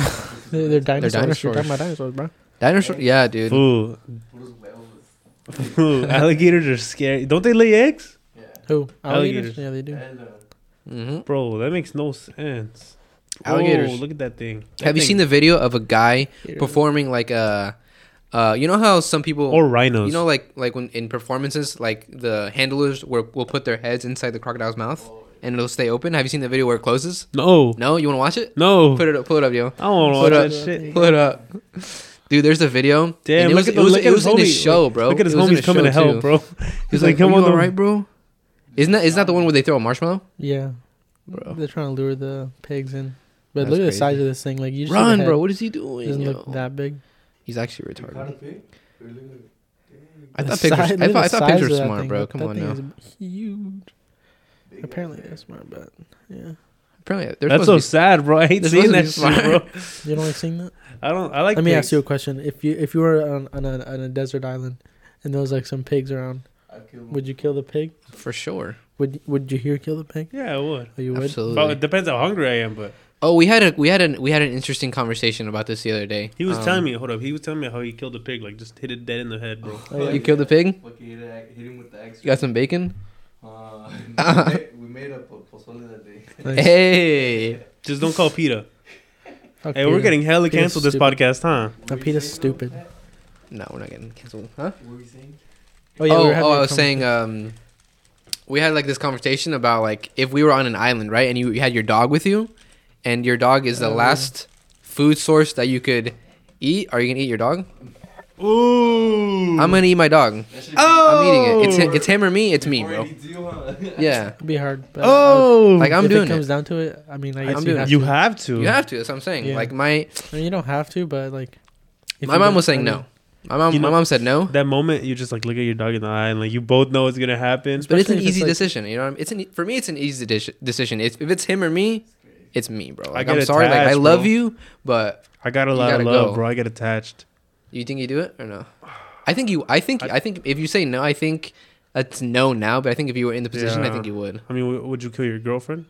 they're, they're dinosaurs. You're dinosaurs. talking about dinosaurs, bro. Dinosaur. Yeah, dude. Fool, What is whales? fool. <laughs> alligators are scary. Don't they lay eggs? Yeah. Who? Alligators. Alligators? Yeah, they do. And uh, hmm Bro, that makes no sense. Alligators. Oh, look at that thing. That Have you seen the video of a guy performing like a, uh, you know how some people or rhinos? You know, like like when in performances, like the handlers will, will put their heads inside the crocodile's mouth and it'll stay open. Have you seen the video where it closes? no, No, you want to watch it? no. Put it up, pull it up, yo. I don't want to Put watch up. that shit. Pull it up, dude. There's a video. Damn, and it look was, at it was, it was in his show, bro. Look at his It was homies coming to help, too. bro. He's <laughs> like, like, come on, the- all right, bro?" Isn't that is that the one where they throw a marshmallow? Yeah, Bro. they're trying to lure the pigs in. But That's look at the crazy. size of this thing. Like you just see the Run, head. bro! What is he doing? doesn't yo? look that big. He's actually you caught a retarded. pig? Or I The thought pigs. Were, size- I at thought, I the thought pigs size were that smart, thing. bro. That- Come that on thing now. is huge. Apparently they're smart, but yeah. Apparently, they're That's so supposed sad, bro. I hate they're seeing that supposed shit, to be bro. <laughs> You don't like seeing that? I don't. I like. Let me pigs. ask you a question. If you if you were on, on, a, on a desert island and there was like some pigs around, I'd you kill the pig? be for sure. Would would you hear kill the pig? Yeah, I would. Oh, you would. Absolutely. But it depends how hungry I am. But Oh, we had a we had an we had an interesting conversation about this the other day. he was Um, telling me, hold up, he was telling me how he killed a pig, like just hit it dead in the head, bro. Oh, yeah. You killed the pig. Fucking hit, it- hit him with the axe. You got some bacon. Uh, <laughs> we made- we made a po- pozole that day. <laughs> Nice. Hey, Just don't call Peter. Fuck Hey, we're getting hella Peter's canceled this stupid. podcast, huh? No, Peter's stupid. no, we're not getting canceled, huh? What were you saying? Oh yeah. oh, were having oh, a I was saying, um, we had like this conversation about like if we were on an island, right, and you, you had your dog with you, and your dog is the Uh. last food source that you could eat. Are you gonna eat your dog? Ooh. I'm gonna eat my dog. Oh. I'm eating it. It's Oh. it's him or me. It's me, bro. <laughs> it eats you, huh? Yeah, It'd be hard. But Oh. like I'm if doing it comes it. Comes down to it, I mean, I, I'm doing have it. you to. have to. You have to. That's what I'm saying. Yeah. Like my I mean, you don't have to, but like. if my mom was saying I mean, no. My mom You my mom said no. That moment, you just like look at your dog in the eye, and like you both know it's gonna happen. But it's an Especially if it's easy like- decision, you know. What I mean? It's an for me. It's an easy deci- decision. It's, if it's him or me, it's me, bro. Like get I'm sorry, like I love bro. you, but I got a lot of love, go. bro. I get attached. you think you do it or no? I think you. I think. I, I- think if you say no, I think that's no now. But I think if you were in the position, I think you would. I mean, would you kill your girlfriend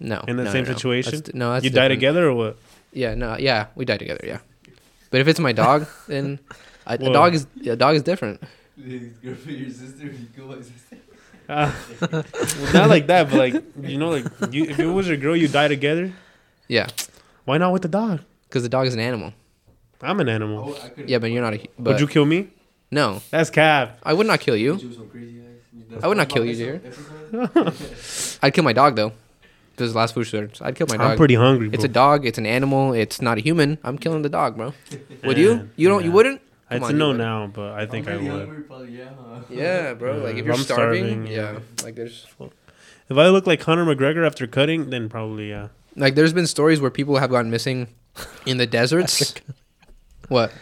No. in that no, same no, no. situation? That's, no, that's you die together or what? Yeah. No. Yeah. We die together. Yeah. But if it's my dog, then a, a dog is a dog is different. His girlfriend, your sister, you kill my sister. Uh, <laughs> well, not like that, but like you know, like you, if it was your girl, you die together. Yeah. Why not with the dog? Because the dog is an animal. I'm an animal. Oh, Yeah, but you're not a. hu- But Would you kill me? no, That's cap. I would not kill you. You was so crazy eyes. I would not kill you, dear. <laughs> I'd kill my dog though. This is the last food source. I'd kill my dog. I'm pretty hungry. Bro. It's a dog. It's an animal. It's not a human. I'm killing the dog, bro. <laughs> Would you? You don't. You wouldn't? It's Come a on, you no now, but I think I would. Hungry, probably, yeah, huh? Yeah, bro. Yeah, Like if if you're I'm starving, starving, yeah. yeah. Like there's If I look like Conor McGregor after cutting, then probably yeah. like there's been stories where people have gone missing in the deserts. <laughs> what?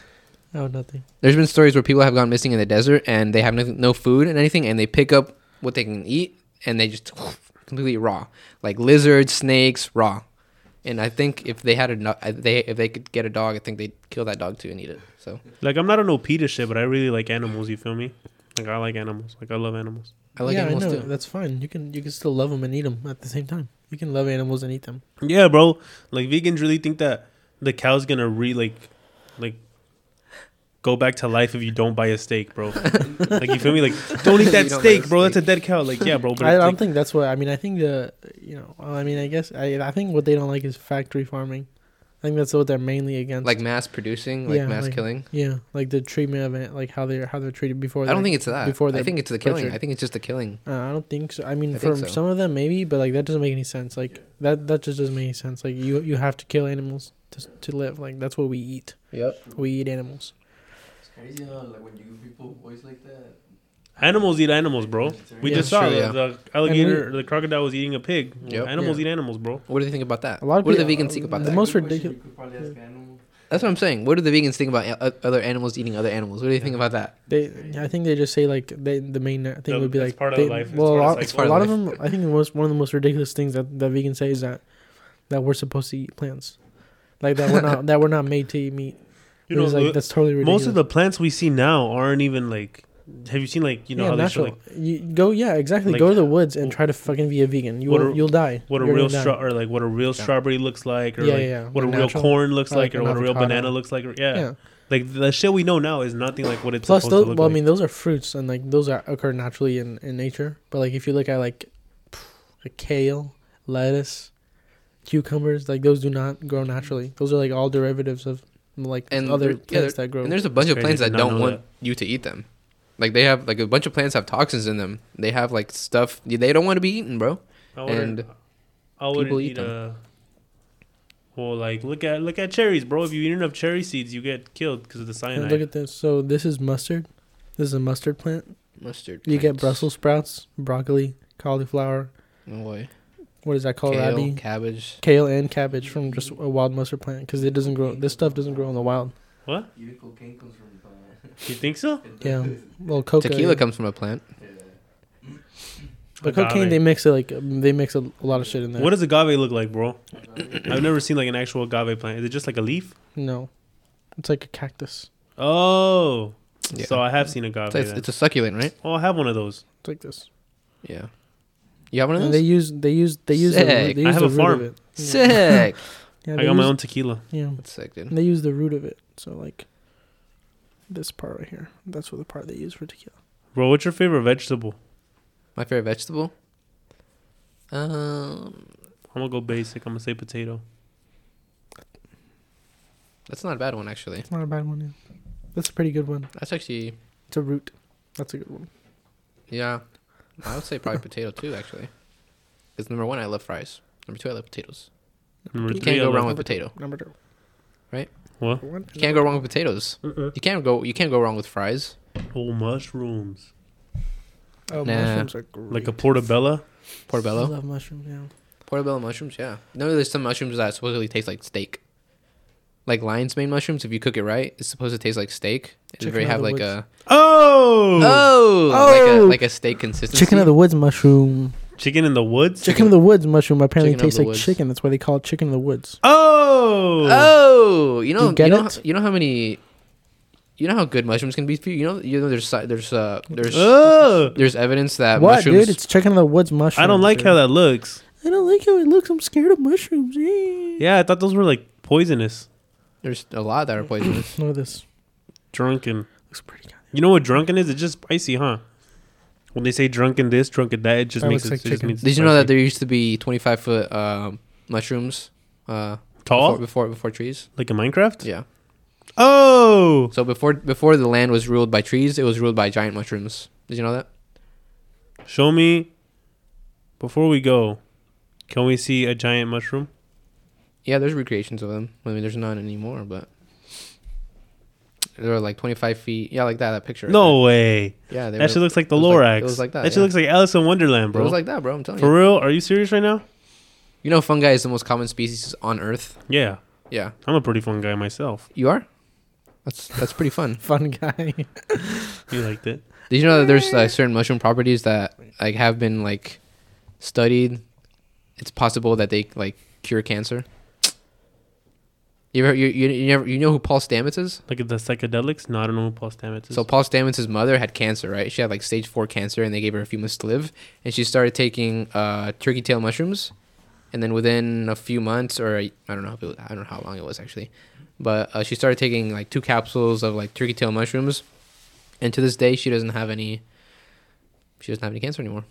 Oh, nothing. There's been stories where people have gone missing in the desert and they have no, no food and anything, and they pick up what they can eat and they just <sighs> completely raw, like lizards, snakes, raw. And I think if they had a they if they could get a dog, I think they'd kill that dog too and eat it. So Like I'm not a no to shit, but I really like animals. You feel me? Like I like animals. Like I love animals. I like yeah, animals I know. too. That's fine. You can you can still love them and eat them at the same time. You can love animals and eat them. Yeah, bro. Like vegans really think that the cow's gonna re like, like, go back to life if you don't buy a steak, bro. <laughs> like you feel me? Like don't eat that don't steak, buy a bro. That's a dead cow. Like yeah, bro. But I it's don't like, think that's what I mean. I think the you know well, I mean I guess I I think what they don't like is factory farming. I think that's what they're mainly against. Like mass producing, like Yeah, mass like- killing. yeah, like the treatment of it, like how they're how they're treated before. I don't think it's that. before I think it's the killing. butchered. I think it's just the killing. Uh, I don't think so. I mean, I for so. some of them maybe, but like that doesn't make any sense. Like that that just doesn't make any sense. Like you you have to kill animals to to live. Like that's what we eat. Yep. We eat animals. It's crazy how like when you give people voice like that. animals eat animals, bro. We Yeah, just saw true, the, yeah. the alligator, the crocodile was eating a pig. Yep. Animals Yeah. eat animals, bro. What do they think about that? A lot of what do the people- vegans think about the that? The most ridiculous- You could probably ask animals. That's what I'm saying. What do the vegans think about o- other animals eating other animals? What do you think about that? They, I think they just say like they the main thing The- would be like part of they, life, Well, a part of lot, cycle. It's part a of lot of them. I think the most one of the most ridiculous things that that vegans say is that that we're supposed to eat plants, like that we're not that we're not made to eat meat. You know, like that's totally ridiculous. most of the plants we see now aren't even like. Have you seen like you know yeah, how they show natural. like you go yeah exactly. like- go to the woods and try to fucking be a vegan. you will, a- you'll die. what a You're real straw or like what a real strawberry looks like or Yeah, like yeah, yeah. what a real corn looks like, like or what a real banana looks like or, yeah. Yeah. like the shit we know now is nothing like what it's Plus, supposed those, to look well, like. I mean, those are fruits, and like those are occur naturally in, in nature. But like if you look at like, like kale, lettuce, cucumbers, like those do not grow naturally. Those are like all derivatives of like And other there- yeah, plants that grow. And there's a bunch of plants that don't know want you to eat them. Like they have like a bunch of plants have toxins in them. They have like stuff they don't want to be eaten, bro. I and I wouldn't people eat eat them. a. Well, like look at look at cherries, bro. If you eat enough cherry seeds, you get killed because of the And cyanide. look at this. So this is mustard. This is a mustard plant. Mustard. You get. Brussels sprouts, broccoli, cauliflower. No way. What is that called? Kohlrabi? cabbage. Kale and cabbage from just a wild mustard plant because it doesn't grow. This stuff doesn't grow in the wild. what? Even cocaine comes from. You think so? <laughs> Yeah. Well, coca. Tequila yeah. comes from a plant. Yeah. But cocaine, they mix it like they mix a, a lot of shit in there. What does agave look like, bro? I've never seen like an actual agave plant. Is it just like a leaf? No, it's like a cactus. Oh, Yeah. so I have seen agave. So it's, it's a succulent, right? oh, I have one of those. It's like this. Yeah. You have one of And those? they use they use they use the, root- Sick. they I use have the a root farm. of it. Yeah. <laughs> Sick. Yeah, I they got my use- own tequila. Yeah, That's sick, dude. and they use the root of it. So like this part right here. That's what the part they use for tequila. Bro, what's your favorite vegetable? My favorite vegetable? Um, I'm gonna go basic. I'm gonna say potato. that's not a bad one, actually. It's not a bad one. Yeah. That's a pretty good one. That's actually, It's a root. That's a good one. yeah. I would say probably potato, too, actually. Because number one, I love fries. Number two, I love potatoes. Number You three, can't go wrong with Number two. potato. Number two. right? What? One. You can't go wrong with potatoes. Uh-uh. You can't go. You can't go wrong with fries. Oh, mushrooms. Oh, Nah. mushrooms are great. Like a portobello. I Portobello. love mushrooms. Yeah. Portobello mushrooms. Yeah. No, there's some mushrooms that supposedly taste like steak. Like lion's mane mushrooms, if you cook it right, it's supposed to taste like steak. And Chicken they of have like woods. a Oh, oh, like Oh! a like a steak consistency. Chicken of the woods mushroom. chicken in the woods. Chicken of the woods mushroom apparently Chicken tastes like woods. chicken. That's why they call it chicken of the woods. Oh, Oh, you know, you you, get know, it? you know how many, you know how good mushrooms can be for you. You know, you know, there's si- there's uh there's Ugh. there's evidence that what, mushrooms. dude? It's chicken of the woods mushroom. I don't like how that looks. I don't like how it looks. I'm scared of mushrooms. Yeah, I thought those were like poisonous. There's a lot that are poisonous. Look at this. Drunken. Looks pretty good. You know what drunken is? It's just spicy, huh? When they say drunken this, drunken that, it just That makes looks it, like it just chicken. means Did you know that spicy. there used to be 25 foot um, mushrooms uh, tall before, before before trees? like in Minecraft? Yeah. Oh, So before before the land was ruled by trees, it was ruled by giant mushrooms. Did you know that? show me. Before we go, can we see a giant mushroom? Yeah, there's recreations of them. I mean, there's none anymore, but they're like 25 feet. Yeah, like that. That picture. right No way. Yeah, they That were- shit looks like the it was like- Lorax. it was like that, That shit looks like Alice in Wonderland, bro. It was like that, bro. I'm telling For you. For real? Are you serious right now? You know, fungi is the most common species on Earth. Yeah, Yeah, I'm a pretty fun guy myself. you are. That's that's pretty fun. <laughs> Fun guy. You liked it? Did you know that there's like certain mushroom properties that like have been like studied? It's possible that they like cure cancer. You ever you you, you never you know who Paul Stamets is? Like the psychedelics? No, I don't know who Paul Stamets is. So Paul Stamets' mother had cancer, right? She had like stage four cancer, and they gave her a few months to live. And she started taking uh, turkey tail mushrooms, and then within a few months, or I don't know was, I don't know how long it was actually, but uh, she started taking like two capsules of like turkey tail mushrooms, and to this day she doesn't have any. She doesn't have any cancer anymore.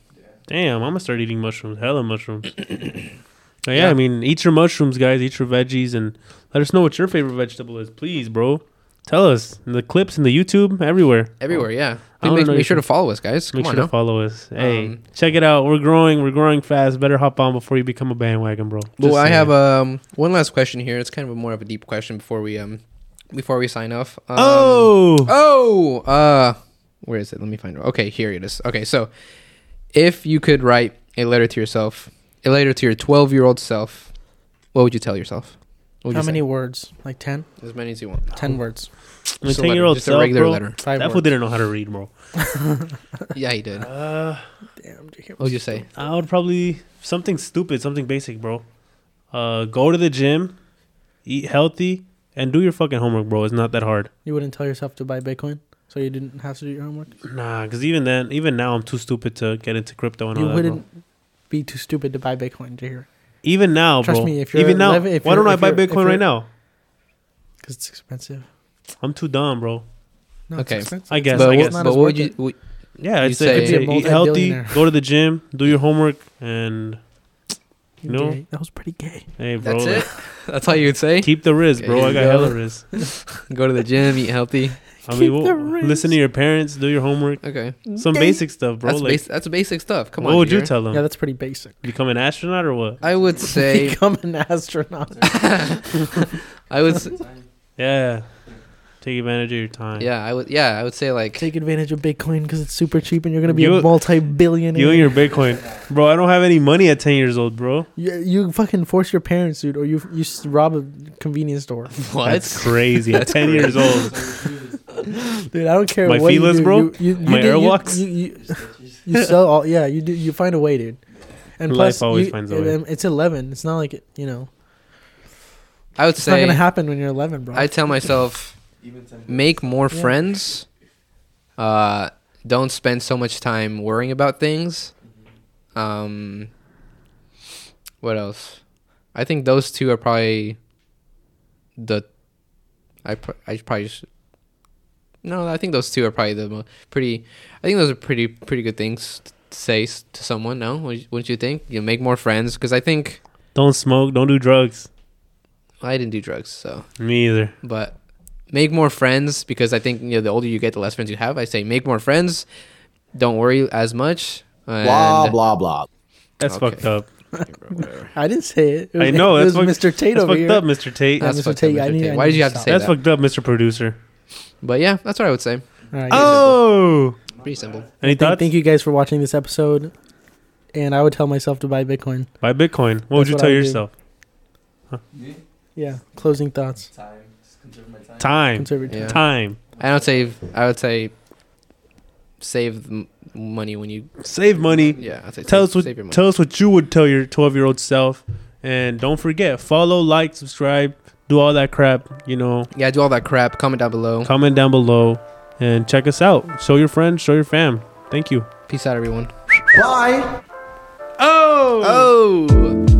Damn, I'm gonna start eating mushrooms. Hella mushrooms. <coughs> Oh, yeah, I mean, eat your mushrooms, guys. Eat your veggies, and let us know what your favorite vegetable is, please, bro. Tell us in the clips in the YouTube, everywhere. Everywhere, yeah. I make, make sure to follow us, guys. Come Make sure now. to follow us. Hey, Um, check it out. We're growing. We're growing fast. Better hop on before you become a bandwagon, bro. Well, Just I saying. have um one last question here. It's kind of a more of a deep question before we um before we sign off. Um, oh, oh, uh, where is it? Let me find it. Okay, here it is. Okay, so if you could write a letter to yourself, a letter to your twelve year old self, what would you tell yourself? What would How you many say? words? Like 10? As many as you want. 10 words. my Just a ten year letter, old just a self, regular bro. letter. Five That fool words. didn't know how to read, bro. <laughs> Yeah, he did. Uh, Damn, JK What would you say? I would probably something stupid, something basic, bro. Uh, go to the gym, eat healthy, and do your fucking homework, bro. It's not that hard. You wouldn't tell yourself to buy Bitcoin, so you didn't have to do your homework. Nah, because even then, even now, I'm too stupid to get into crypto and You all that. wouldn't Bro. Be too stupid to buy Bitcoin, Jahir, Even now, Trust bro. me, if you're even now, 11 if why you're- don't I buy Bitcoin right now? because it's expensive. I'm too dumb, bro. No, Okay. expensive. I guess. but I guess. not but as what would worth you? it. would- Yeah, You I'd say, I'd say- say eat healthy, go to the gym, do your homework, and you know, Gay. that was pretty gay. hey, bro, That's like, it. <laughs> That's all you would say. keep the wrist, bro. Okay, I got go. hella wrist. <laughs> Go to the gym, eat healthy. I mean, Keep well, the wrist. listen to your parents, do your homework, Okay, some Gay. basic stuff, bro. that's like, bas- that's basic stuff. Come what on. What would you tell them? Yeah, that's pretty basic. Become an astronaut or what? I would <laughs> say. Become an astronaut. <laughs> I would. s- Yeah, take advantage of your time. Yeah, I would. Yeah, I would say like. Take advantage of Bitcoin because it's super cheap and you're gonna be You- a multi-billionaire. You and your Bitcoin, bro. I don't have any money at ten years old, bro. You, you fucking force your parents, dude, or you you rob a convenience store. <laughs> What? That's crazy. At ten years old, <laughs> Dude, I don't care My what you do. bro? You, you, you My do- you- Airwalks? You, you, you sell all. Yeah, you do. You find a way, dude. And Life plus, always you- finds a way. It's eleven. It's not like it, you know. I would It's not gonna happen when you're eleven, bro. I tell myself Even 10 make more Yeah. friends. Uh, don't spend so much time worrying about things. Um, what else? I think those two are probably the. I pr- I probably should, no. I think those two are probably the mo- pretty. I think those are pretty pretty good things to say to someone. No, Wouldn't- wouldn't you think? You make more friends because I think don't smoke, don't do drugs. I didn't do drugs, so Me either. but make more friends because I think you know the older you get, the less friends you have. I say make more friends. Don't worry as much. And Blah, blah, blah. That's Okay. fucked up. I didn't say it. it I know. It That's was fucked, Mr. Tate That's over fucked here. up, Mr. Tate. That's Mr. fucked Tate, up, I Mr. need- Tate. I Why need did you have to stop. say That's that? fucked up, Mr. Producer. But yeah, that's what I would say. All right. Oh, Pretty simple. any Thank, thoughts? thank you guys for watching this episode. And I would tell myself to buy Bitcoin. Buy Bitcoin. What would you what tell would yourself? Me? Yeah. Closing thoughts. Time. Just conserve my time. Time. Conserve your time. Yeah. Time. I would say I would say save the m- money when you Save money. yeah. I'd say Tell save, us what save your money. tell us what you would tell your 12 year old self, and don't forget follow, like, subscribe, do all that crap. You know, yeah, do all that crap. Comment down below. comment down below, and check us out. Show your friends, show your fam. Thank you. Peace out, everyone. Bye. Oh. Oh.